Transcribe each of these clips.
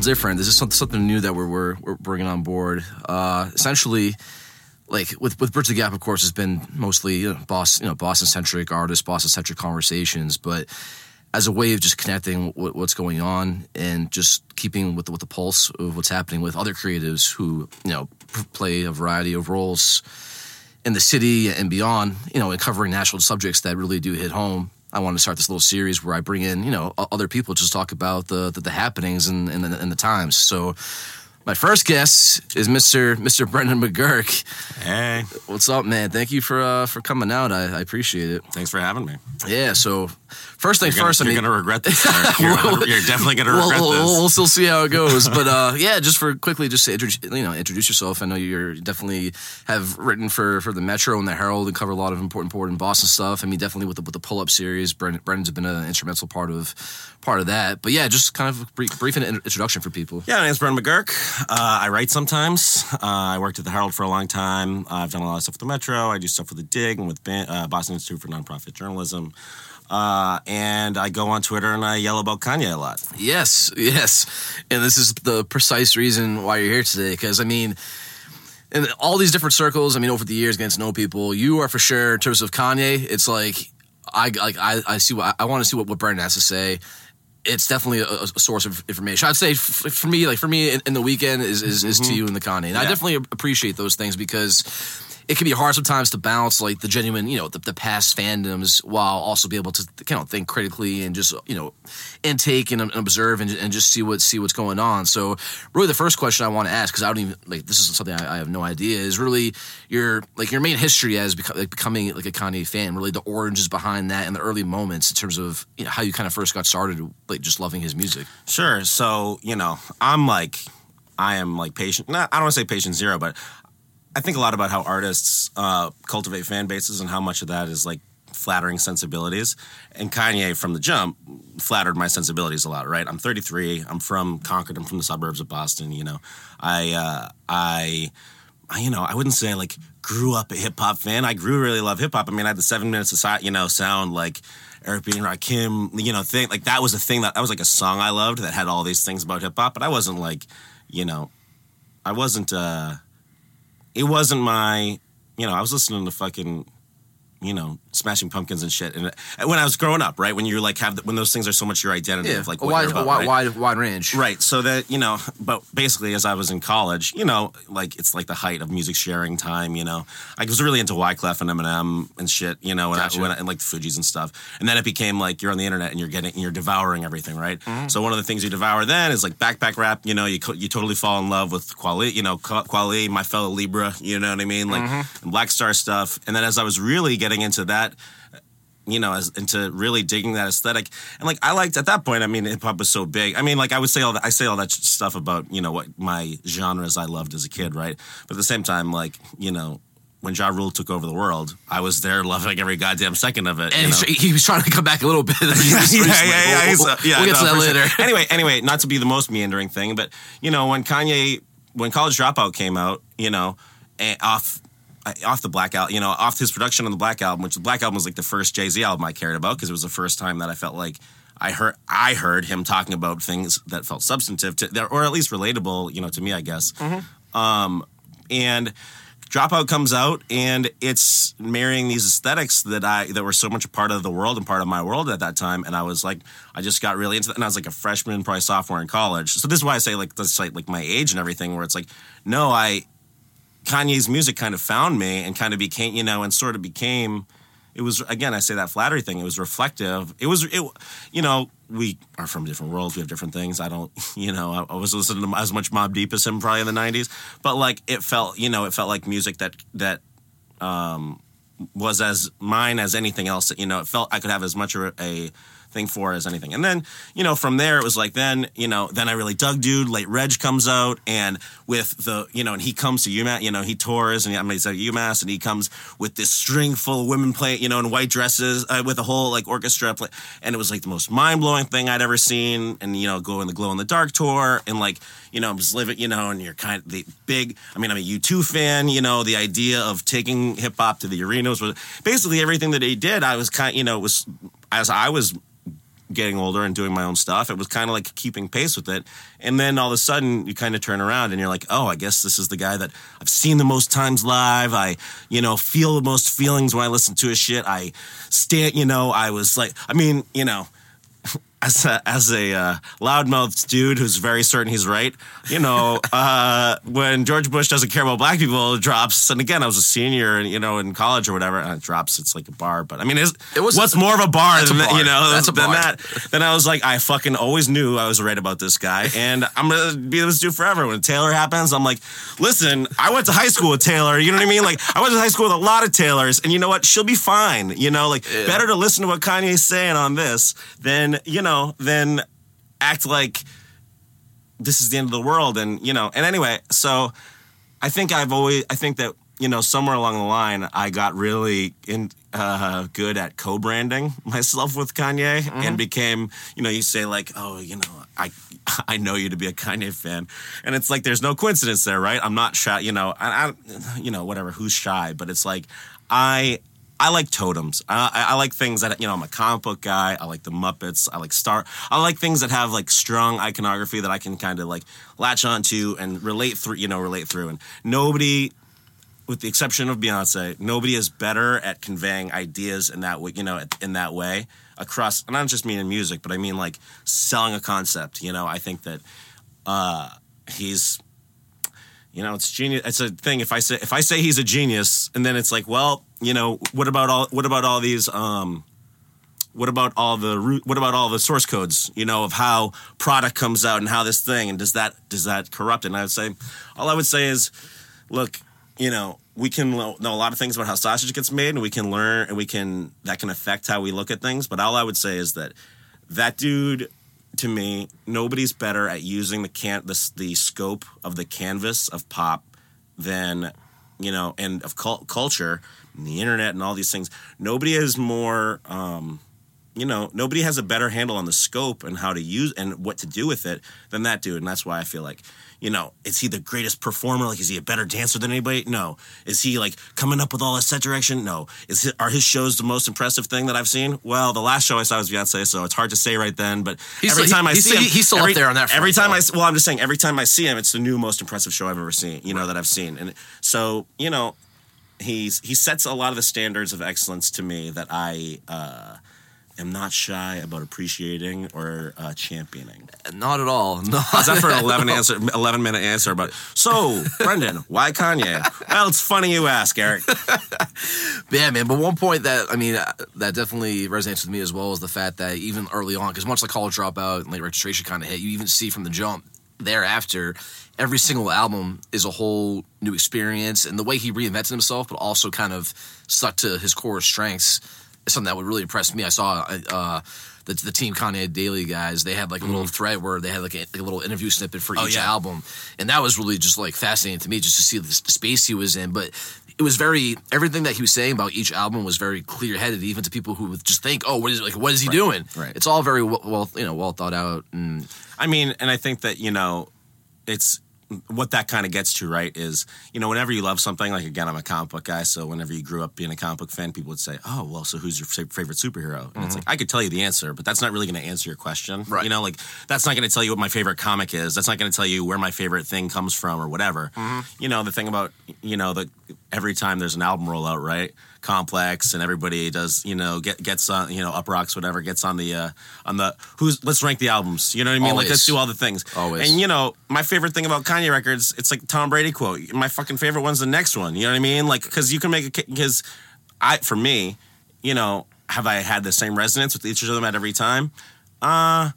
different. This is something new that we're we're, we're bringing on board. Uh, essentially, like with with Bridge the Gap, of course, has been mostly you know, Boston, you know, Boston centric artists, Boston centric conversations, but as a way of just connecting with what's going on and just keeping with the, with the pulse of what's happening with other creatives who you know play a variety of roles in the city and beyond, you know, and covering national subjects that really do hit home. I wanted to start this little series where I bring in, you know, other people just talk about the the, the happenings and, and, the, and the times. So my first guest is Mr. Mr. Brendan McGurk. Hey, what's up, man? Thank you for uh, for coming out. I, I, appreciate it. Thanks for having me. Yeah. So first thing you're first, gonna, I mean, you're gonna regret this. You're, you're, definitely gonna regret we'll, this. We'll, still see how it goes, but uh, yeah, just for quickly, just to introduce, you know, introduce yourself. I know you're definitely have written for for the Metro and the Herald and cover a lot of important, important Boston stuff. I mean, definitely with the with the pull up series, Brendan, Brendan's been an instrumental part of part of that. But yeah, just kind of brief, brief introduction for people. Yeah, my name's Brendan McGurk. Uh, I write sometimes. Uh, I worked at the Herald for a long time. I've done a lot of stuff with the Metro. I do stuff with the Dig and with uh, Boston Institute for Nonprofit Journalism. Uh, and I go on Twitter and I yell about Kanye a lot. Yes, yes. And this is the precise reason why you're here today. Because, I mean, in all these different circles, I mean, over the years, getting to know people, you are for sure, in terms of Kanye, it's like, I like I, I see what I, want to see what, what Brendan has to say it's definitely a, a, source of information. I'd say f- for me, like for me, in, in the weekend is is, is mm-hmm. to you and the Kanye, and yeah. I definitely appreciate those things because it can be hard sometimes to balance like the genuine, you know, the, the past fandoms while also be able to kind of think critically and just you know intake and, and observe and, and, just see what see what's going on. So really, the first question I want to ask because I don't even like this is something I, I, have no idea is really your like your main history as beco- like becoming like a Kanye fan. Really, the origins behind that and the early moments in terms of you know, how you kind of first got started like just loving his music. Sure. So you know, I'm like. I am like patient. Not, I don't want to say patient zero, but I think a lot about how artists uh, cultivate fan bases and how much of that is like flattering sensibilities. And Kanye from the jump flattered my sensibilities a lot, right? I'm 33. I'm from Concord. I'm from the suburbs of Boston. You know, I, uh, I, I, you know, I wouldn't say like grew up a hip hop fan. I grew really love hip hop. I mean, I had the seven minutes of you know sound like Eric B and Rakim, you know, thing like that was a thing that that was like a song I loved that had all these things about hip hop. But I wasn't like, you know, I wasn't. uh it wasn't my, you know, I was listening to fucking you know, Smashing Pumpkins and shit. And when I was growing up, right, when you're like have the, when those things are so much your identity yeah. of like wide, about, wide, right? wide, wide range, right? So that you know, but basically, as I was in college, you know, like it's like the height of music sharing time. You know, I was really into Wyclef and Eminem and shit. You know, gotcha. I, I, and like the Fugees and stuff. And then it became like you're on the internet and you're getting and you're devouring everything, right? Mm-hmm. So one of the things you devour then is like backpack rap. You know, you you totally fall in love with Kweli. You know, Kweli, my fellow Libra. You know what I mean? Like mm-hmm. Black Star stuff. And then as I was really getting into that you know, as, into really digging that aesthetic. And like I liked at that point, I mean, hip hop was so big. I mean, like I would say all that I say all that stuff about, you know, what my genres I loved as a kid, right? But at the same time, like, you know, when Ja Rule took over the world, I was there loving every goddamn second of it. And he was trying to come back a little bit. yeah, yeah, yeah, We'll, we'll, yeah, we'll get no, to that later. Sure. Anyway, anyway, not to be the most meandering thing, but you know, when Kanye, when College Dropout came out, you know, eh, off off the Black Album, you know, off his production on the Black Album, which the Black Album was like the first Jay Z album I cared about because it was the first time that I felt like I heard I heard him talking about things that felt substantive to, or at least relatable, you know, to me, I guess. Mm-hmm. Um, and Dropout comes out, and it's marrying these aesthetics that I that were so much a part of the world and part of my world at that time. And I was like, I just got really into that. And I was like a freshman, probably sophomore in college. So this is why I say like this like like my age and everything, where it's like, no, I Kanye's music kind of found me and kind of became, you know, and sort of became. It was again, I say that flattery thing. It was reflective. It was, it, you know, we are from different worlds. We have different things. I don't, you know, I, I was listening to as much Mobb Deep as him probably in the '90s, but like it felt, you know, it felt like music that that um, was as mine as anything else. You know, it felt I could have as much a, a thing for as anything. And then, you know, from there it was like then, you know, then I really dug dude. Late Reg comes out and with the, you know, and he comes to UMass, you know, he tours and I mean, he's at UMass and he comes with this string full of women playing, you know, in white dresses uh, with a whole like orchestra. Play, and it was like the most mind blowing thing I'd ever seen. And, you know, go in the glow in the dark tour and like, you know, I'm just living, you know, and you're kind of the big, I mean, I'm a U2 fan, you know, the idea of taking hip hop to the arenas was basically everything that he did. I was kind, you know, it was as I was getting older and doing my own stuff, it was kind of like keeping pace with it. And then all of a sudden, you kind of turn around and you're like, oh, I guess this is the guy that I've seen the most times live. I, you know, feel the most feelings when I listen to his shit. I stand, you know, I was like, I mean, you know, as a, as a uh, loudmouthed dude who's very certain he's right, you know, uh, when George Bush doesn't care about black people, it drops. And again, I was a senior, and you know, in college or whatever, and it drops. It's like a bar, but I mean, It was- what's more of a bar than a that, bar. you know That's a than bar. that? Then I was like, I fucking always knew I was right about this guy, and I'm gonna be this dude forever. When Taylor happens, I'm like, listen, I went to high school with Taylor. You know what I mean? Like, I went to high school with a lot of Taylors, and you know what? She'll be fine. You know, like Yeah. better to listen to what Kanye's saying on this than you know than act like this is the end of the world and you know and anyway so i think i've always i think that you know somewhere along the line i got really in uh, good at co-branding myself with kanye and became you know you say like oh you know i i know you to be a kanye fan. And it's like there's no coincidence there right? I'm not shy you know i, I you know whatever who's shy? But it's like i I like totems. I, I, like things that you know. I'm a comic book guy. I like the Muppets. I like Star. I like things that have like strong iconography that I can kind of like latch onto and relate through. You know, relate through. And nobody, with the exception of Beyonce, nobody is better at conveying ideas in that way. You know, in that way across. And I don't just mean in music, but I mean like selling a concept. You know, I think that uh, he's you know it's genius it's a thing if i say if i say he's a genius and then it's like well you know what about all what about all these um what about all the what about all the source codes you know of how product comes out and how this thing and does that does that corrupt? It and i would say all i would say is look you know we can know a lot of things about how sausage gets made and we can learn and we can that can affect how we look at things but all i would say is that that dude to me nobody's better at using the can the, the scope of the canvas of pop than you know and of cul- culture and the internet and all these things nobody is more um you know nobody has a better handle on the scope and how to use and what to do with it than that dude and that's why i feel like you know is he the greatest performer? Like is he a better dancer than anybody? No. Is he like coming up with all his set direction? No. Is his, are his shows the most impressive thing that i've seen? Well the last show i saw was beyonce so it's hard to say right then but He's every still- time i he's see still- him he's still up there on that front, every time though. i well i'm just saying every time i see him it's the new most impressive show i've ever seen you know that i've seen and so you know he's he sets a lot of the standards of excellence to me that I uh, am not shy about appreciating or uh, championing. Not at all. No. Is that for an eleven answer, eleven minute answer? But so, Brendan, why Kanye? Well, it's funny you ask, Eric. Yeah, man. But one point that I mean uh, that definitely resonates with me as well is the fact that even early on, because much like college dropout and late registration kind of hit, you even see from the jump thereafter, every single album is a whole new experience, and the way he reinvented himself, but also kind of stuck to his core strengths, is something that would really impress me. I saw. Uh, the, the team Kanye Daily guys, they had like a little thread where they had like a, like a little interview snippet for Oh, each yeah. album, and that was really just like fascinating to me just to see the, the space he was in. But it was very everything that he was saying about each album was very clear headed, even to people who would just think, "Oh, what is like what is he doing?" right. It's all very well, well you know well thought out. And I mean, and I think that you know, it's what that kind of gets to, right? Is you know, whenever you love something, like again, I'm a comic book guy, so whenever you grew up being a comic book fan, people would say, "Oh, well, so who's your fa- favorite superhero?" And it's mm-hmm. like I could tell you the answer, but that's not really going to answer your question, Right. You know, like that's not going to tell you what my favorite comic is. That's not going to tell you where my favorite thing comes from or whatever. Mm-hmm. You know, the thing about you know that every time there's an album rollout, right? Complex and everybody does, you know, get gets on, you know, up rocks, whatever, gets on the uh on the who's let's rank the albums. You know what I mean? Like let's do all the things. Always. And you know, my favorite thing about Kanye records, it's like Tom Brady quote. My fucking favorite one's the next one. You know what I mean? Like because you can make a because I for me, you know, have I had the same resonance with each of them at every time? Uh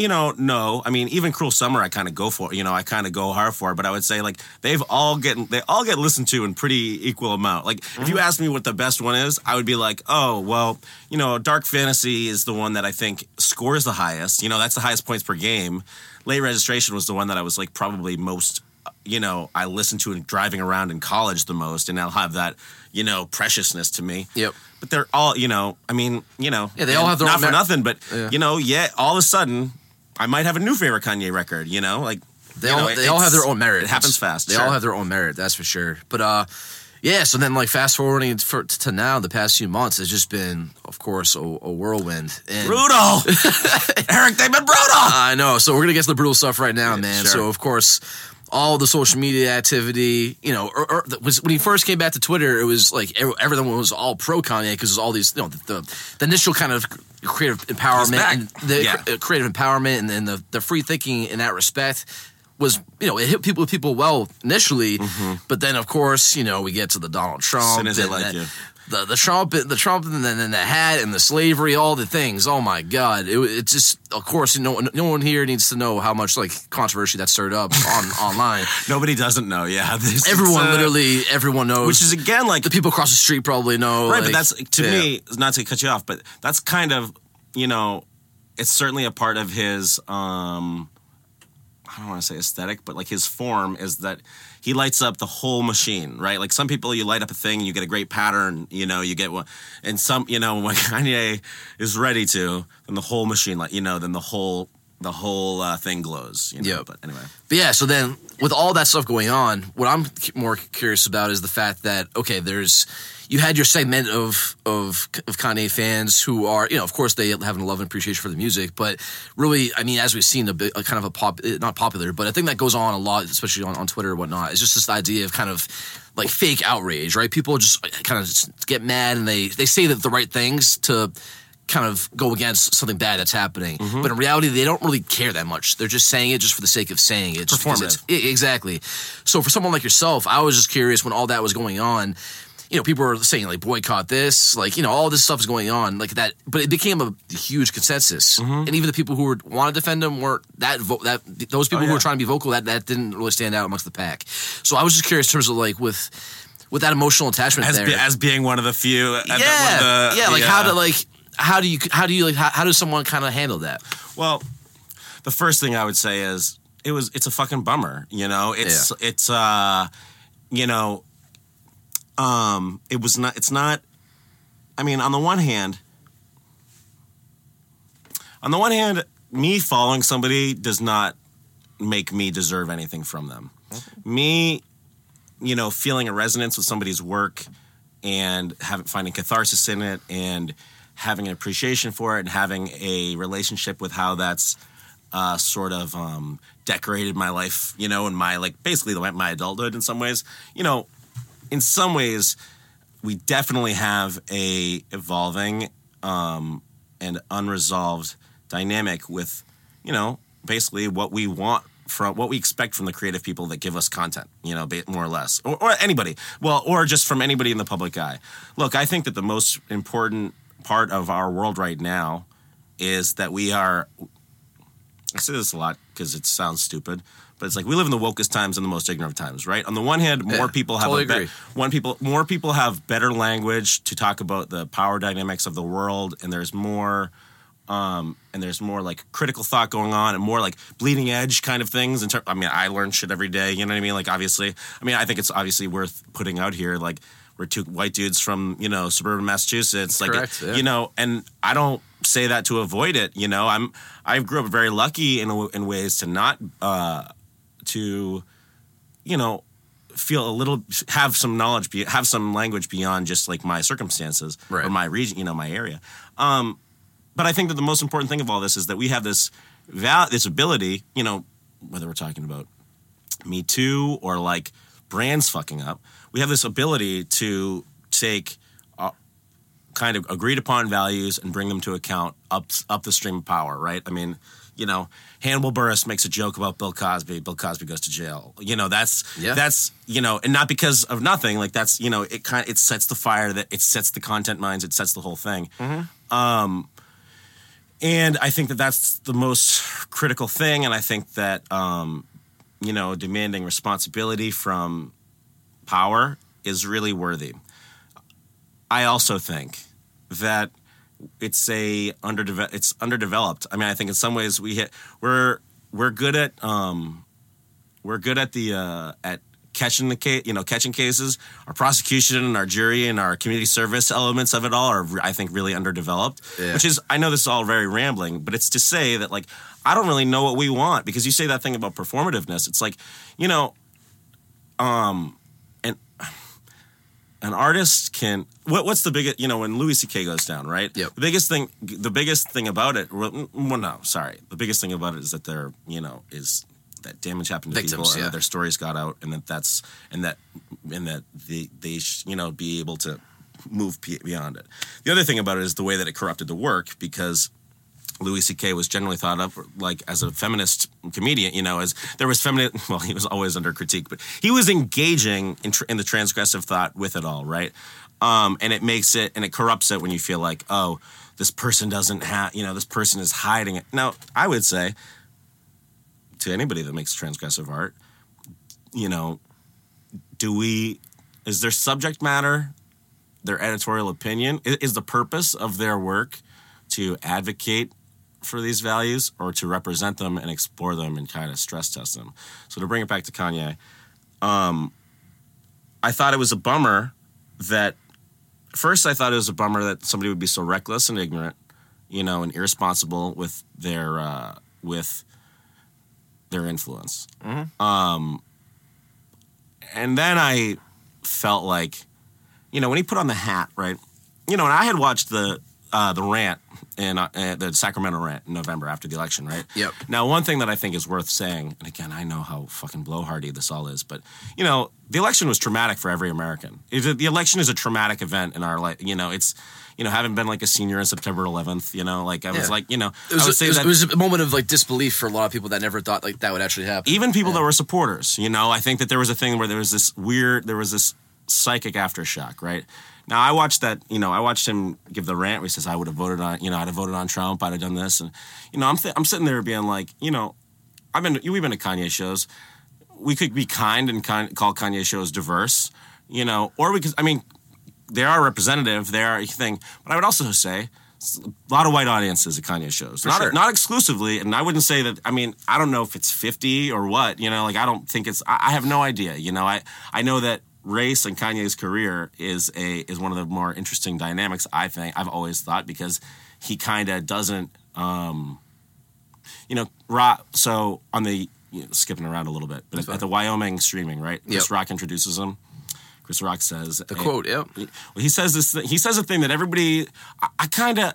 you know, no. I mean, even Cruel Summer, I kind of go for. You know, I kind of go hard for. But I would say like they've all get they all get listened to in pretty equal amount. Like if you mm-hmm. ask me what the best one is, I would be like, oh well, you know, Dark Fantasy is the one that I think scores the highest. You know, that's the highest points per game. Late Registration was the one that I was like probably most. You know, I listened to it driving around in college the most, and I'll have that. You know, preciousness to me. Yep. But they're all, you know, I mean, you know, Yeah, they all have their not own for mer- nothing, but Yeah. you know, yeah, all of a sudden, I might have a new favorite Kanye record. You know, like they you all know, they all have their own merit. It happens fast. They sure. all have their own merit. That's for sure. But uh, Yeah, so then like fast forwarding for, to now, the past few months has just been, of course, a, a whirlwind. And Brutal, Eric. They've been brutal. I know. So we're gonna get to the brutal stuff right now, man. sure. So of course, all the social media activity, you know, or, or was when he first came back to Twitter, it was like ev- everyone was all pro Kanye because all these, you know, the, the, the initial kind of creative empowerment, and the Yeah. creative empowerment, and, and the the free thinking in that respect. Was you know it hit people people well initially, but then of course you know we get to the Donald Trump Mm-hmm. Soon as they like that- you. The the Trump the Trump and then the hat and the slavery all the things oh my god it, it just of course no one no one here needs to know how much like controversy that stirred up on online Nobody doesn't know. Yeah, This- everyone uh, literally everyone knows which is again like the people across the street probably know right like, but that's to yeah. me not to cut you off but that's kind of you know it's certainly a part of his um i don't want to say aesthetic but like his form is that he lights up the whole machine right? Like some people you light up a thing and you get a great pattern you know you get one and some you know when kanye is ready to then the whole machine like you know then the whole the whole uh, thing glows you know Yep. but anyway But yeah, so then with all that stuff going on, what I'm more curious about is the fact that okay, there's you had your segment of of of Kanye fans who are you know of course they have an love and appreciation for the music, but really I mean as we've seen a bit a kind of a pop eh, not popular, but I think that goes on a lot, especially on, on Twitter and whatnot. It's just this idea of kind of like fake outrage, right? People just kind of just get mad and they they say that the right things to kind of go against something bad that's happening. Mm-hmm. But in reality, they don't really care that much. They're just saying it just for the sake of saying it. just because it's- I- exactly. So for someone like yourself, I was just curious when all that was going on. You know, people were saying like boycott this, like you know, all this stuff is going on, like that. But it became a huge consensus, Mm-hmm. and even the people who were want to defend them weren't that vo- that those people who Oh, yeah. were trying to be vocal that that didn't really stand out amongst the pack. So I was just curious in terms of like with with that emotional attachment as, there as being one of the few uh, yeah, one of the, yeah. Like the, how uh, to like how do you how do you like how, how does someone kind of handle that? Well, the first thing I would say is it was it's a fucking bummer, you know. It's it's uh you know um it was not it's not I mean, on the one hand on the one hand, me following somebody does not make me deserve anything from them. Me, you know, feeling a resonance with somebody's work and having finding catharsis in it and having an appreciation for it and having a relationship with how that's uh, sort of um, decorated my life, you know, and my like basically the- my adulthood in some ways. You know, in some ways, we definitely have a evolving um, and unresolved dynamic with, you know, basically what we want from what we expect from the creative people that give us content, you know, more or less, or, or anybody. Well, or just from anybody in the public eye. Look, I think that the most important part of our world right now is that we are I say this a lot because it sounds stupid, but it's like we live in the wokest times and the most ignorant times, right? On the one hand, more Yeah, people have totally a be- one people more people have better language to talk about the power dynamics of the world, and there's more. Um, and there's more like critical thought going on and more like bleeding edge kind of things. In ter- I mean, I learn shit every day. You know what I mean? Like, obviously, I mean, I think it's obviously worth putting out here. Like, we're two white dudes from you know suburban Massachusetts. Like, Correct, yeah. you know, and I don't say that to avoid it. You know, I'm I grew up very lucky in in ways to not uh, to you know feel a little have some knowledge be, have some language beyond just like my circumstances Right. or my region you know my area um but i think that the most important thing of all this is that we have this val- this ability you know whether we're talking about me too or like brands fucking up we have this ability to take uh, kind of agreed upon values and bring them to account up up the stream of power right? I mean you know hannibal buress makes a joke about bill cosby bill cosby goes to jail. You know that's Yeah. that's you know and not because of nothing like that's you know it kind of, it sets the fire that it sets the content minds it sets the whole thing. Um and i think that that's the most critical thing and i think that um you know demanding responsibility from power is really worthy. I also think that it's a underdeveloped it's underdeveloped. I mean i think in some ways we hit we're we're good at um we're good at the uh at catching the case you know catching cases. Our prosecution and our jury and our community service elements of it all are i think really underdeveloped Yeah. which is i know this is all very rambling but it's to say that like i don't really know what we want because you say that thing about performativeness. It's like you know um an artist can what, what's the biggest you know when Louis C.K. goes down right Yep. the biggest thing the biggest thing about it well, no sorry the biggest thing about it is that they're you know is that damage happened to Victims, people and yeah. that their stories got out and that that's and that and that they they sh, you know be able to move beyond it the other thing about it is the way that it corrupted the work because Louis C.K. was generally thought of like as a feminist comedian, you know, as there was feminine. Well, he was always under critique, but he was engaging in, tr- in the transgressive thought with it all, right? Um, and it makes it and it corrupts it when you feel like, oh, this person doesn't have, you know, this person is hiding it. Now, I would say to anybody that makes transgressive art, you know, do we? Is their subject matter, their editorial opinion, is the purpose of their work to advocate for these values or to represent them and explore them and kind of stress test them. So to bring it back to Kanye, um, I thought it was a bummer that first I thought it was a bummer that somebody would be so reckless and ignorant, you know, and irresponsible with their uh, with their influence. Um, and then I felt like, you know, when he put on the hat, right? You know, and I had watched the uh, the rant in uh, uh, the Sacramento rant in November after the election, right? Yep. Now, one thing that I think is worth saying, and again, I know how fucking blowhardy this all is, but you know, the election was traumatic for every American. It, the election is a traumatic event in our life. You know, it's you know, having been like a senior on September 11th, you know, like I was Yeah. like, you know, It was, I would say it, was, that it was a moment of like disbelief for a lot of people that never thought like that would actually happen. even people that were supporters, you know, I think that there was a thing where there was this weird, there was this psychic aftershock, right? Now I watched that, you know, I watched him give the rant where he says, "I would have voted on, you know, I'd have voted on Trump, I'd have done this," and you know, I'm th- I'm sitting there being like, you know, I've been we've been to Kanye shows, we could be kind and kind, call Kanye shows diverse, you know, or we could, I mean, they are representative, they are a thing, but I would also say a lot of white audiences at Kanye shows. Not sure. not exclusively, and I wouldn't say that. I mean, I don't know if it's fifty or what. You know, like I don't think it's. I, I have no idea. You know, I I know that race and Kanye's career is a is one of the more interesting dynamics. I think I've always thought because he kind of doesn't. um You know, rock. So on the you know, skipping around a little bit, but at, the Wyoming streaming, right? Chris Yep. Rock introduces him. Chris Rock says the quote, yeah. well, he says this. He says a thing that everybody. I, I kind of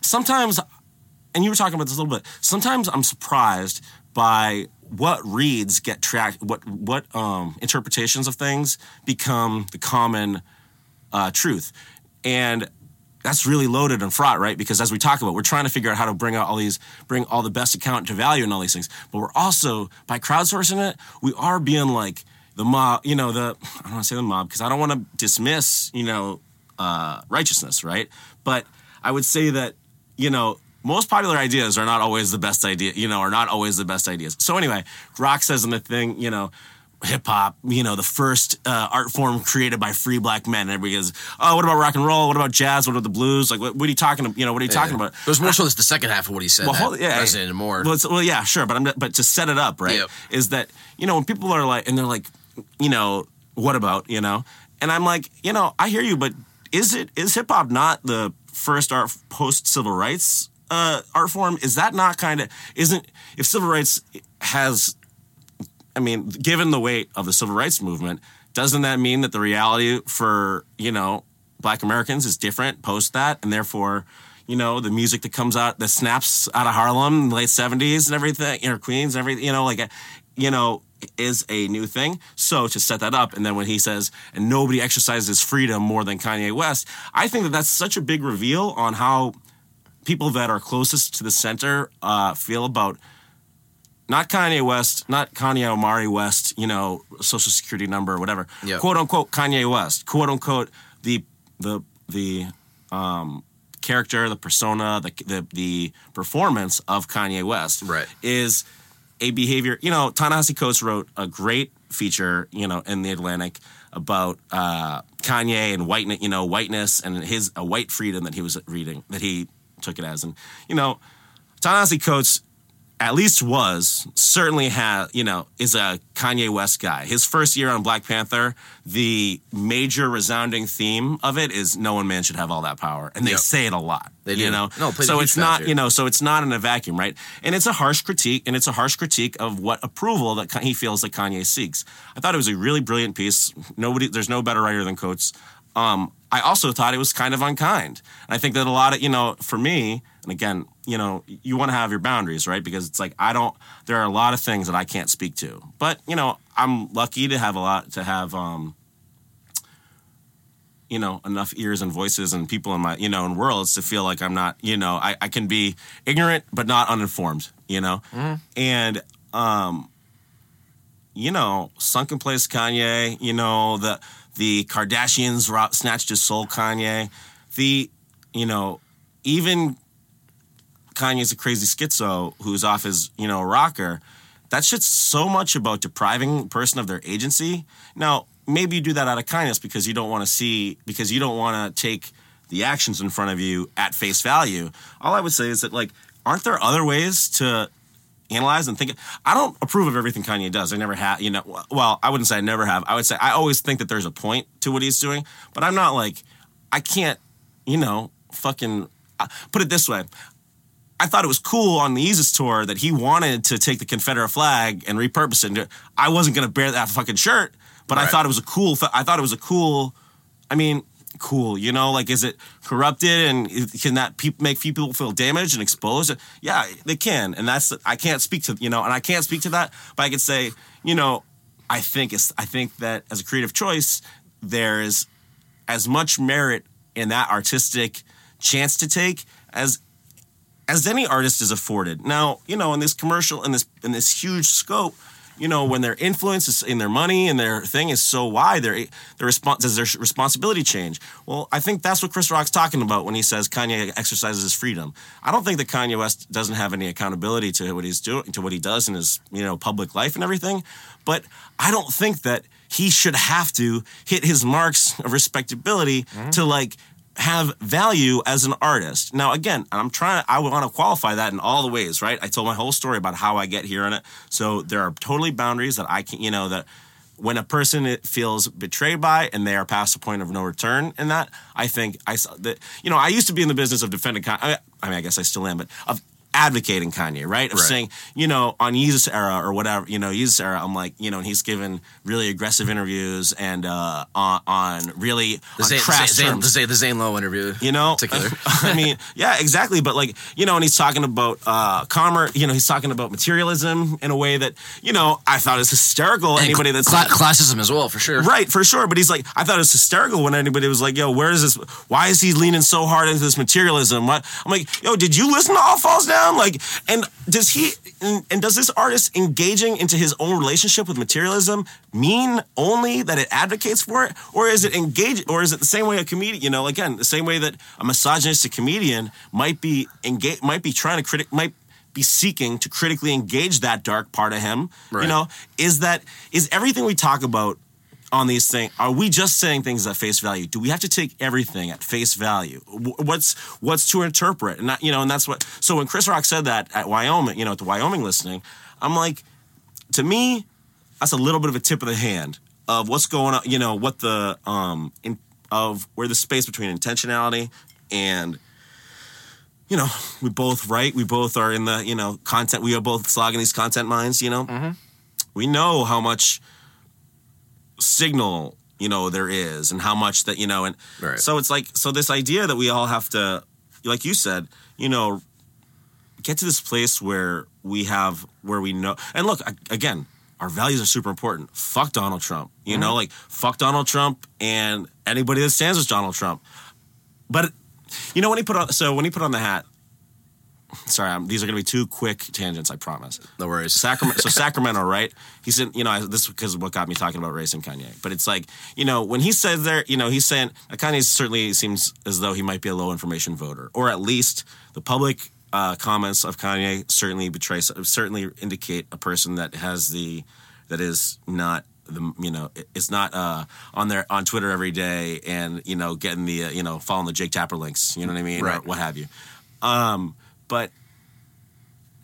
sometimes, and you were talking about this a little bit. Sometimes I'm surprised by what reads get tracked. What what um, interpretations of things become the common uh, truth, and that's really loaded and fraught, right? Because as we talk about, we're trying to figure out how to bring out all these, bring all the best account to value and all these things. But we're also by crowdsourcing it, we are being like the mob. You know, the I don't want to say the mob because I don't want to dismiss, you know, uh, righteousness, right? But I would say that you know most popular ideas are not always the best idea. You know, are not always the best ideas. So anyway, Rock says in the thing, you know. Hip hop, you know, the first uh, art form created by free black men. And everybody goes, "Oh, what about rock and roll? What about jazz? What about the blues? Like, what, what are you talking? about? You know, what are you talking about?" It was more so the second half of what he said. Well, hold- yeah, resonated more. Well, it's, well, yeah, sure, but I'm but to set it up, right? Yep. Is that you know when people are like, and they're like, you know, what about you know? And I'm like, you know, I hear you, but is it is hip hop not the first art post civil rights uh, art form? Is that not kind of isn't if civil rights has I mean, given the weight of the civil rights movement, doesn't that mean that the reality for, you know, black Americans is different post that? And therefore, you know, the music that comes out, that snaps out of Harlem in the late 70s and everything, know, Queens and everything, you know, like, you know, is a new thing. So to set that up, and then when he says, and nobody exercises freedom more than Kanye West, I think that that's such a big reveal on how people that are closest to the center uh, feel about not Kanye West, not Kanye Omari West, you know, social security number or whatever. Yep. Quote unquote Kanye West. Quote unquote the the the um, character, the persona, the, the the performance of Kanye West Right. is a behavior. You know, Ta-Nehisi Coates wrote a great feature, you know, in the Atlantic about uh, Kanye and whiteness, you know, whiteness and his a white freedom that he was reading, that he took it as, and you know, Ta-Nehisi Coates at least was certainly had you know is a Kanye West guy. His first year on Black Panther, the major resounding theme of it is no one man should have all that power, and they Yep. say it a lot. They you know, No, it plays a so it's not you know so it's not in a vacuum, right? And it's a harsh critique, and it's a harsh critique of what approval that he feels that Kanye seeks. I thought it was a really brilliant piece. Nobody, there's no better writer than Coates. Um, I also thought it was kind of unkind. And I think that a lot of, you know, for me, and again, you know, you want to have your boundaries, right? Because it's like, I don't, there are a lot of things that I can't speak to. But, you know, I'm lucky to have a lot, to have, um, you know, enough ears and voices and people in my, you know, in worlds to feel like I'm not, you know, I, I can be ignorant but not uninformed, you know? And, um, you know, sunken place Kanye, you know, the the Kardashians snatched his soul Kanye. The, you know, even Kanye's a crazy schizo who's off his, you know, rocker. That shit's so much about depriving a person of their agency. Now, maybe you do that out of kindness because you don't want to see, because you don't want to take the actions in front of you at face value. All I would say is that, like, aren't there other ways to analyze and think. I don't approve of everything Kanye does. I never have, you know. Well, I wouldn't say I never have. I would say I always think that there's a point to what he's doing, but I'm not like I can't, you know, fucking uh, put it this way. I thought it was cool on the Yeezus tour that he wanted to take the Confederate flag and repurpose it. I wasn't to bear that fucking shirt, but I thought it was a cool. I thought it was a cool. I mean, cool. You know, like is it corrupted and can that pe- make people feel damaged and exposed? Yeah, they can, and that's I can't speak to you know, and I can't speak to that, but I could say you know, I think it's I think that as a creative choice, there is as much merit in that artistic chance to take as as any artist is afforded. Now, you know, in this commercial, in this in this huge scope, you know, when their influence is in their money and their thing is so wide, their their response does their responsibility change? Well, I think that's what Chris Rock's talking about when he says Kanye exercises his freedom. I don't think that Kanye West doesn't have any accountability to what he's doing, to what he does in his you know public life and everything, but I don't think that he should have to hit his marks of respectability mm-hmm. to like have value as an artist. Now, again, I'm trying. to, I want to qualify that in all the ways, right? I told my whole story about how I get here on it. So there are totally boundaries that I can, you know, that when a person feels betrayed by and they are past the point of no return, in that I think I saw that. You know, I used to be in the business of defending. I mean, I guess I still am, but of advocating Kanye, right? Of Right. saying, you know, on Yeezus era or whatever, you know, Yeezus era, I'm like, you know, and he's given really aggressive interviews and uh, on, on really The Zane, crass Zane, terms. Zane, the Zane Lowe interview, You know, particular. I mean, yeah, exactly. But like, you know, and he's talking about uh, commerce. You know, he's talking about materialism in a way that, you know, I thought is hysterical. And Anybody that's cla- classism as well, for sure. Right, for sure. But he's like, I thought it was hysterical when anybody was like, yo, where is this? Why is he leaning so hard into this materialism? What? I'm like, yo, did you listen to All Falls Down? Like, and does he, and, and does this artist engaging into his own relationship with materialism mean only that it advocates for it? Or is it engage, or is it the same way a comedian, you know, again, the same way that a misogynistic comedian might be engage, might be trying to critic, might be seeking to critically engage that dark part of him, you know, is that, is everything we talk about on these things are we just saying things at face value? Do we have to take everything at face value? What's what's to interpret? And that, you know and that's what so when chris rock said that at wyoming you know at the wyoming listening i'm like to me that's a little bit of a tip of the hand of what's going on you know what the um in, of where the space between intentionality and you know we both write we both are in the you know content we are both slogging these content mines you know? We know how much signal you know there is and how much that you know and Right. so it's like so this idea that we all have to like you said you know get to this place where we have where we know and look again our values are super important. Fuck donald trump you know mm-hmm. like fuck donald trump and anybody that stands with donald trump. But you know when he put on so when he put on the hat sorry I'm, these are going to be two quick tangents i promise No worries. Sacramento. so Sacramento, right? He said, you know, I, this is because what got me talking about race and Kanye. But it's like, you know, when he says there, you know, he's saying uh, Kanye certainly seems as though he might be a low information voter, or at least the public uh, comments of Kanye certainly betray, certainly indicate a person that has the, that is not the you know it's not uh, on there on Twitter every day and you know getting the uh, you know following the Jake Tapper links you know what I mean or Right. what have you um, but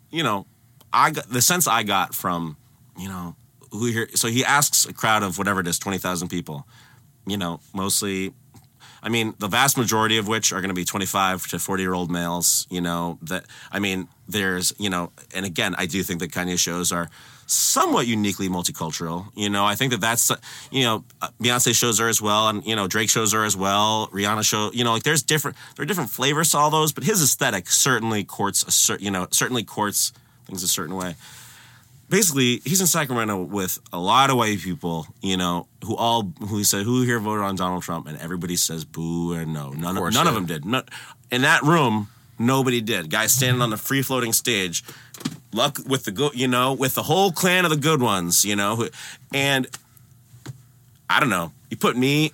you know I got the sense I got from you know who here. So he asks a crowd of whatever it is, twenty thousand people. You know, mostly. I mean, the vast majority of which are going to be 25 to 40 year old males, you know, that, I mean, there's, you know, and again, I do think that Kanye shows are somewhat uniquely multicultural. You know, I think that that's, you know, Beyonce shows her as well, and, you know, Drake shows her as well, Rihanna show, you know, like there's different, there are different flavors to all those, but his aesthetic certainly courts a certain, you know, certainly courts things a certain way basically he's in Sacramento with a lot of white people, you know, who all who he said who here voted on Donald Trump, and everybody says boo and no. None of, course, none of them did. In that room, nobody did. Guys standing on the free floating stage, luck with the good, you know, with the whole clan of the good ones, you know, and I don't know. You put me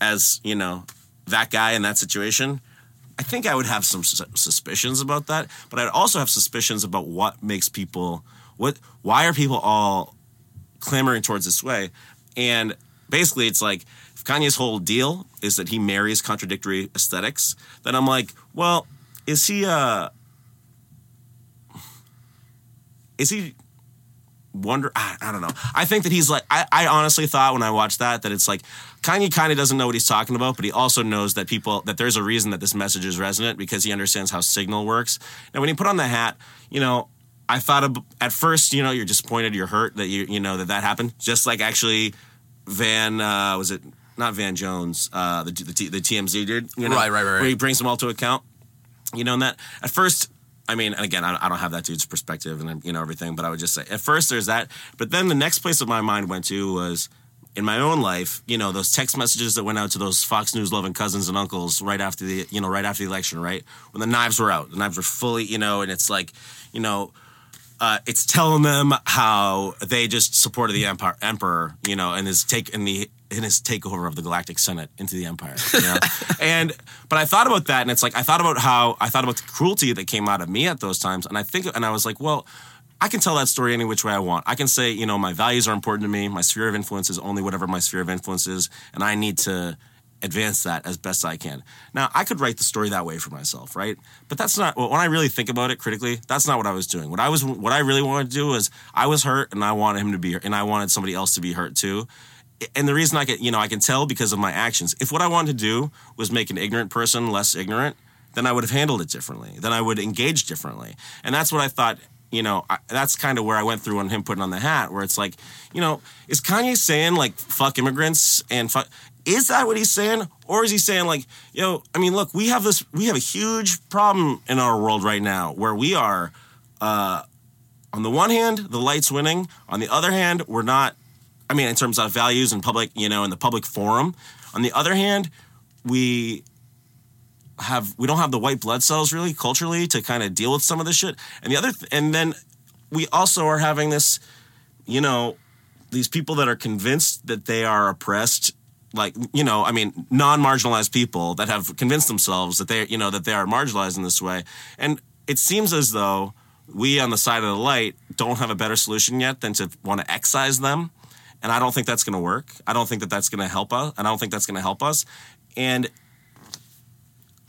as you know that guy in that situation. I think I would have some suspicions about that, but I'd also have suspicions about what makes people what why are people all clamoring towards this way? And basically, it's like if Kanye's whole deal is that he marries contradictory aesthetics, then I'm like, well, is he uh is he wonder I, I don't know. I think that he's like I, I honestly thought when I watched that that it's like Kanye kind of doesn't know what he's talking about, but he also knows that people that there's a reason that this message is resonant because he understands how signal works. And when he put on the hat, you know, I thought of, at first, you know, you're disappointed, you're hurt that you you know that that happened. Just like actually, Van uh, was it not Van Jones, uh, the the, the TMZ dude, you know, Right, right, right, right. where he brings them all to account. You know, and that at first, I mean, and again, I, don't have that dude's perspective and you know everything, but I would just say at first there's that, but then the next place that my mind went to was in my own life, you know, those text messages that went out to those Fox News loving cousins and uncles right after the, you know, right after the election, right? When the knives were out, the knives were fully, you know, and it's like, you know, uh, it's telling them how they just supported the empire, emperor, you know, and is taking the in his takeover of the Galactic Senate into the empire. You know? and but I thought about that, and it's like I thought about how I thought about the cruelty that came out of me at those times, and I think, and I was like, well. I can tell that story any which way I want. I can say, you know, my values are important to me. My sphere of influence is only whatever my sphere of influence is, and I need to advance that as best I can. Now, I could write the story that way for myself, right? But that's not when I really think about it critically. That's not what I was doing. What I was, what I really wanted to do was, I was hurt, and I wanted him to be, and I wanted somebody else to be hurt too. And the reason I can, you know, I can tell because of my actions. If what I wanted to do was make an ignorant person less ignorant, then I would have handled it differently. Then I would engage differently. And that's what I thought. You know, I, that's kind of where I went through on him putting on the hat, where it's like, you know, is Kanye saying like "fuck immigrants" and fuck? Is that what he's saying, or is he saying like, yo? I mean, look, we have this, we have a huge problem in our world right now where we are, uh, on the one hand, the light's winning. On the other hand, we're not. I mean, in terms of values and public, you know, in the public forum. On the other hand, we have we don't have the white blood cells really culturally to kind of deal with some of this shit. And the other th- and then we also are having this, you know, these people that are convinced that they are oppressed like you know i mean non-marginalized people that have convinced themselves that they you know that they are marginalized in this way and it seems as though we on the side of the light don't have a better solution yet than to want to excise them and i don't think that's going to work i don't think that that's going to help us and i don't think that's going to help us and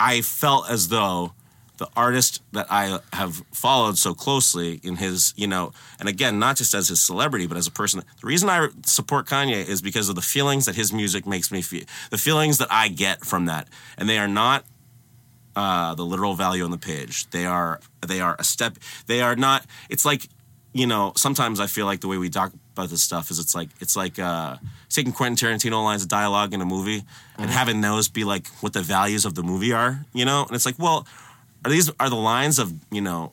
I felt as though the artist that I have followed so closely in his, you know, and again, not just as his celebrity, but as a person. The reason I support Kanye is because of the feelings that his music makes me feel, the feelings that I get from that, and they are not uh, the literal value on the page. They are they are a step. They are not. It's like you know. Sometimes I feel like the way we talk about this stuff is it's like it's like uh, taking Quentin Tarantino lines of dialogue in a movie and having those be like what the values of the movie are. You know, and it's like, well, are these are the lines of you know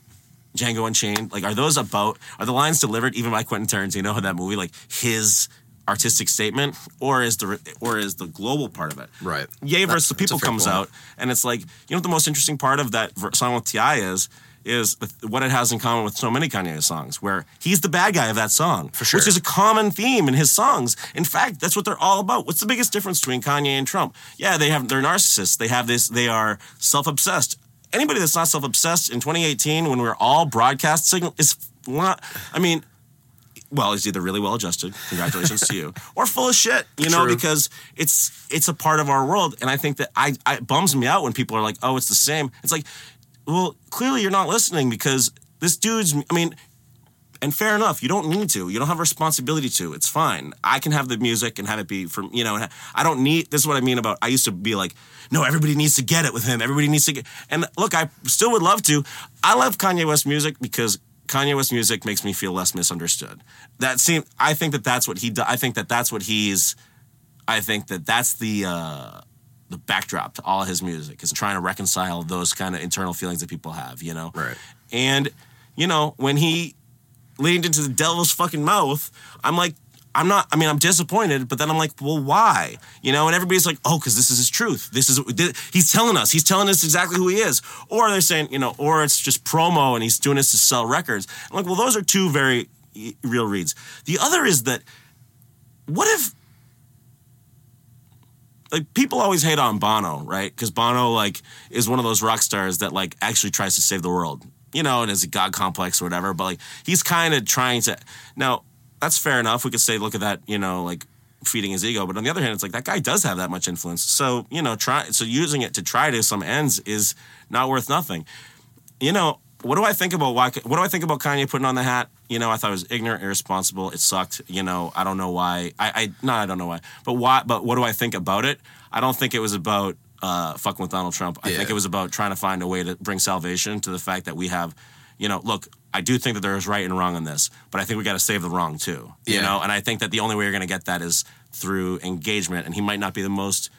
Django Unchained like are those about are the lines delivered even by Quentin Tarantino in that movie like his artistic statement or is the or is the global part of it Right. Ye versus the That's people comes point. out and it's like you know what the most interesting part of that song with T.I. is is what it has in common with so many Kanye songs where he's the bad guy of that song For sure. which is a common theme in his songs in fact that's what they're all about what's the biggest difference between Kanye and Trump yeah they have they're narcissists they have this they are self-obsessed anybody that's not self-obsessed in 2018 when we're all broadcast signal is not I mean well, he's either really well adjusted, congratulations to you, or full of shit, you know, True. because it's it's a part of our world. And I think that I, I it bums me out when people are like, oh, it's the same. It's like, well, clearly you're not listening because this dude's I mean, and fair enough. You don't need to. You don't have a responsibility to. It's fine. I can have the music and have it be from you know. I don't need. This is what I mean about. I used to be like, no, everybody needs to get it with him. Everybody needs to get. And look, I still would love to. I love Kanye West music because Kanye West music makes me feel less misunderstood. That seem. I think that that's what he. I think that that's what he's. I think that that's the. uh the backdrop to all his music is trying to reconcile those kind of internal feelings that people have, you know? Right. And, you know, when he leaned into the devil's fucking mouth, I'm like, I'm not, I mean, I'm disappointed, but then I'm like, well, why? You know, and everybody's like, oh, because this is his truth. This is, he's telling us, he's telling us exactly who he is. Or they're saying, you know, or it's just promo and he's doing this to sell records. I'm like, well, those are two very real reads. The other is that, what if, like people always hate on Bono, right? Because Bono like is one of those rock stars that like actually tries to save the world, you know, and is a god complex or whatever. But like he's kind of trying to. Now that's fair enough. We could say, look at that, you know, like feeding his ego. But on the other hand, it's like that guy does have that much influence. So you know, try so using it to try to some ends is not worth nothing. You know, what do I think about why? What do I think about Kanye putting on the hat? You know, I thought it was ignorant, irresponsible. It sucked. You know, I don't know why. I, I no, I don't know why. But why? But what do I think about it? I don't think it was about uh, fucking with Donald Trump. I Yeah. think it was about trying to find a way to bring salvation to the fact that we have. You know, look, I do think that there is right and wrong in this, but I think we got to save the wrong too. You Yeah. know, and I think that the only way you're going to get that is through engagement. And he might not be the most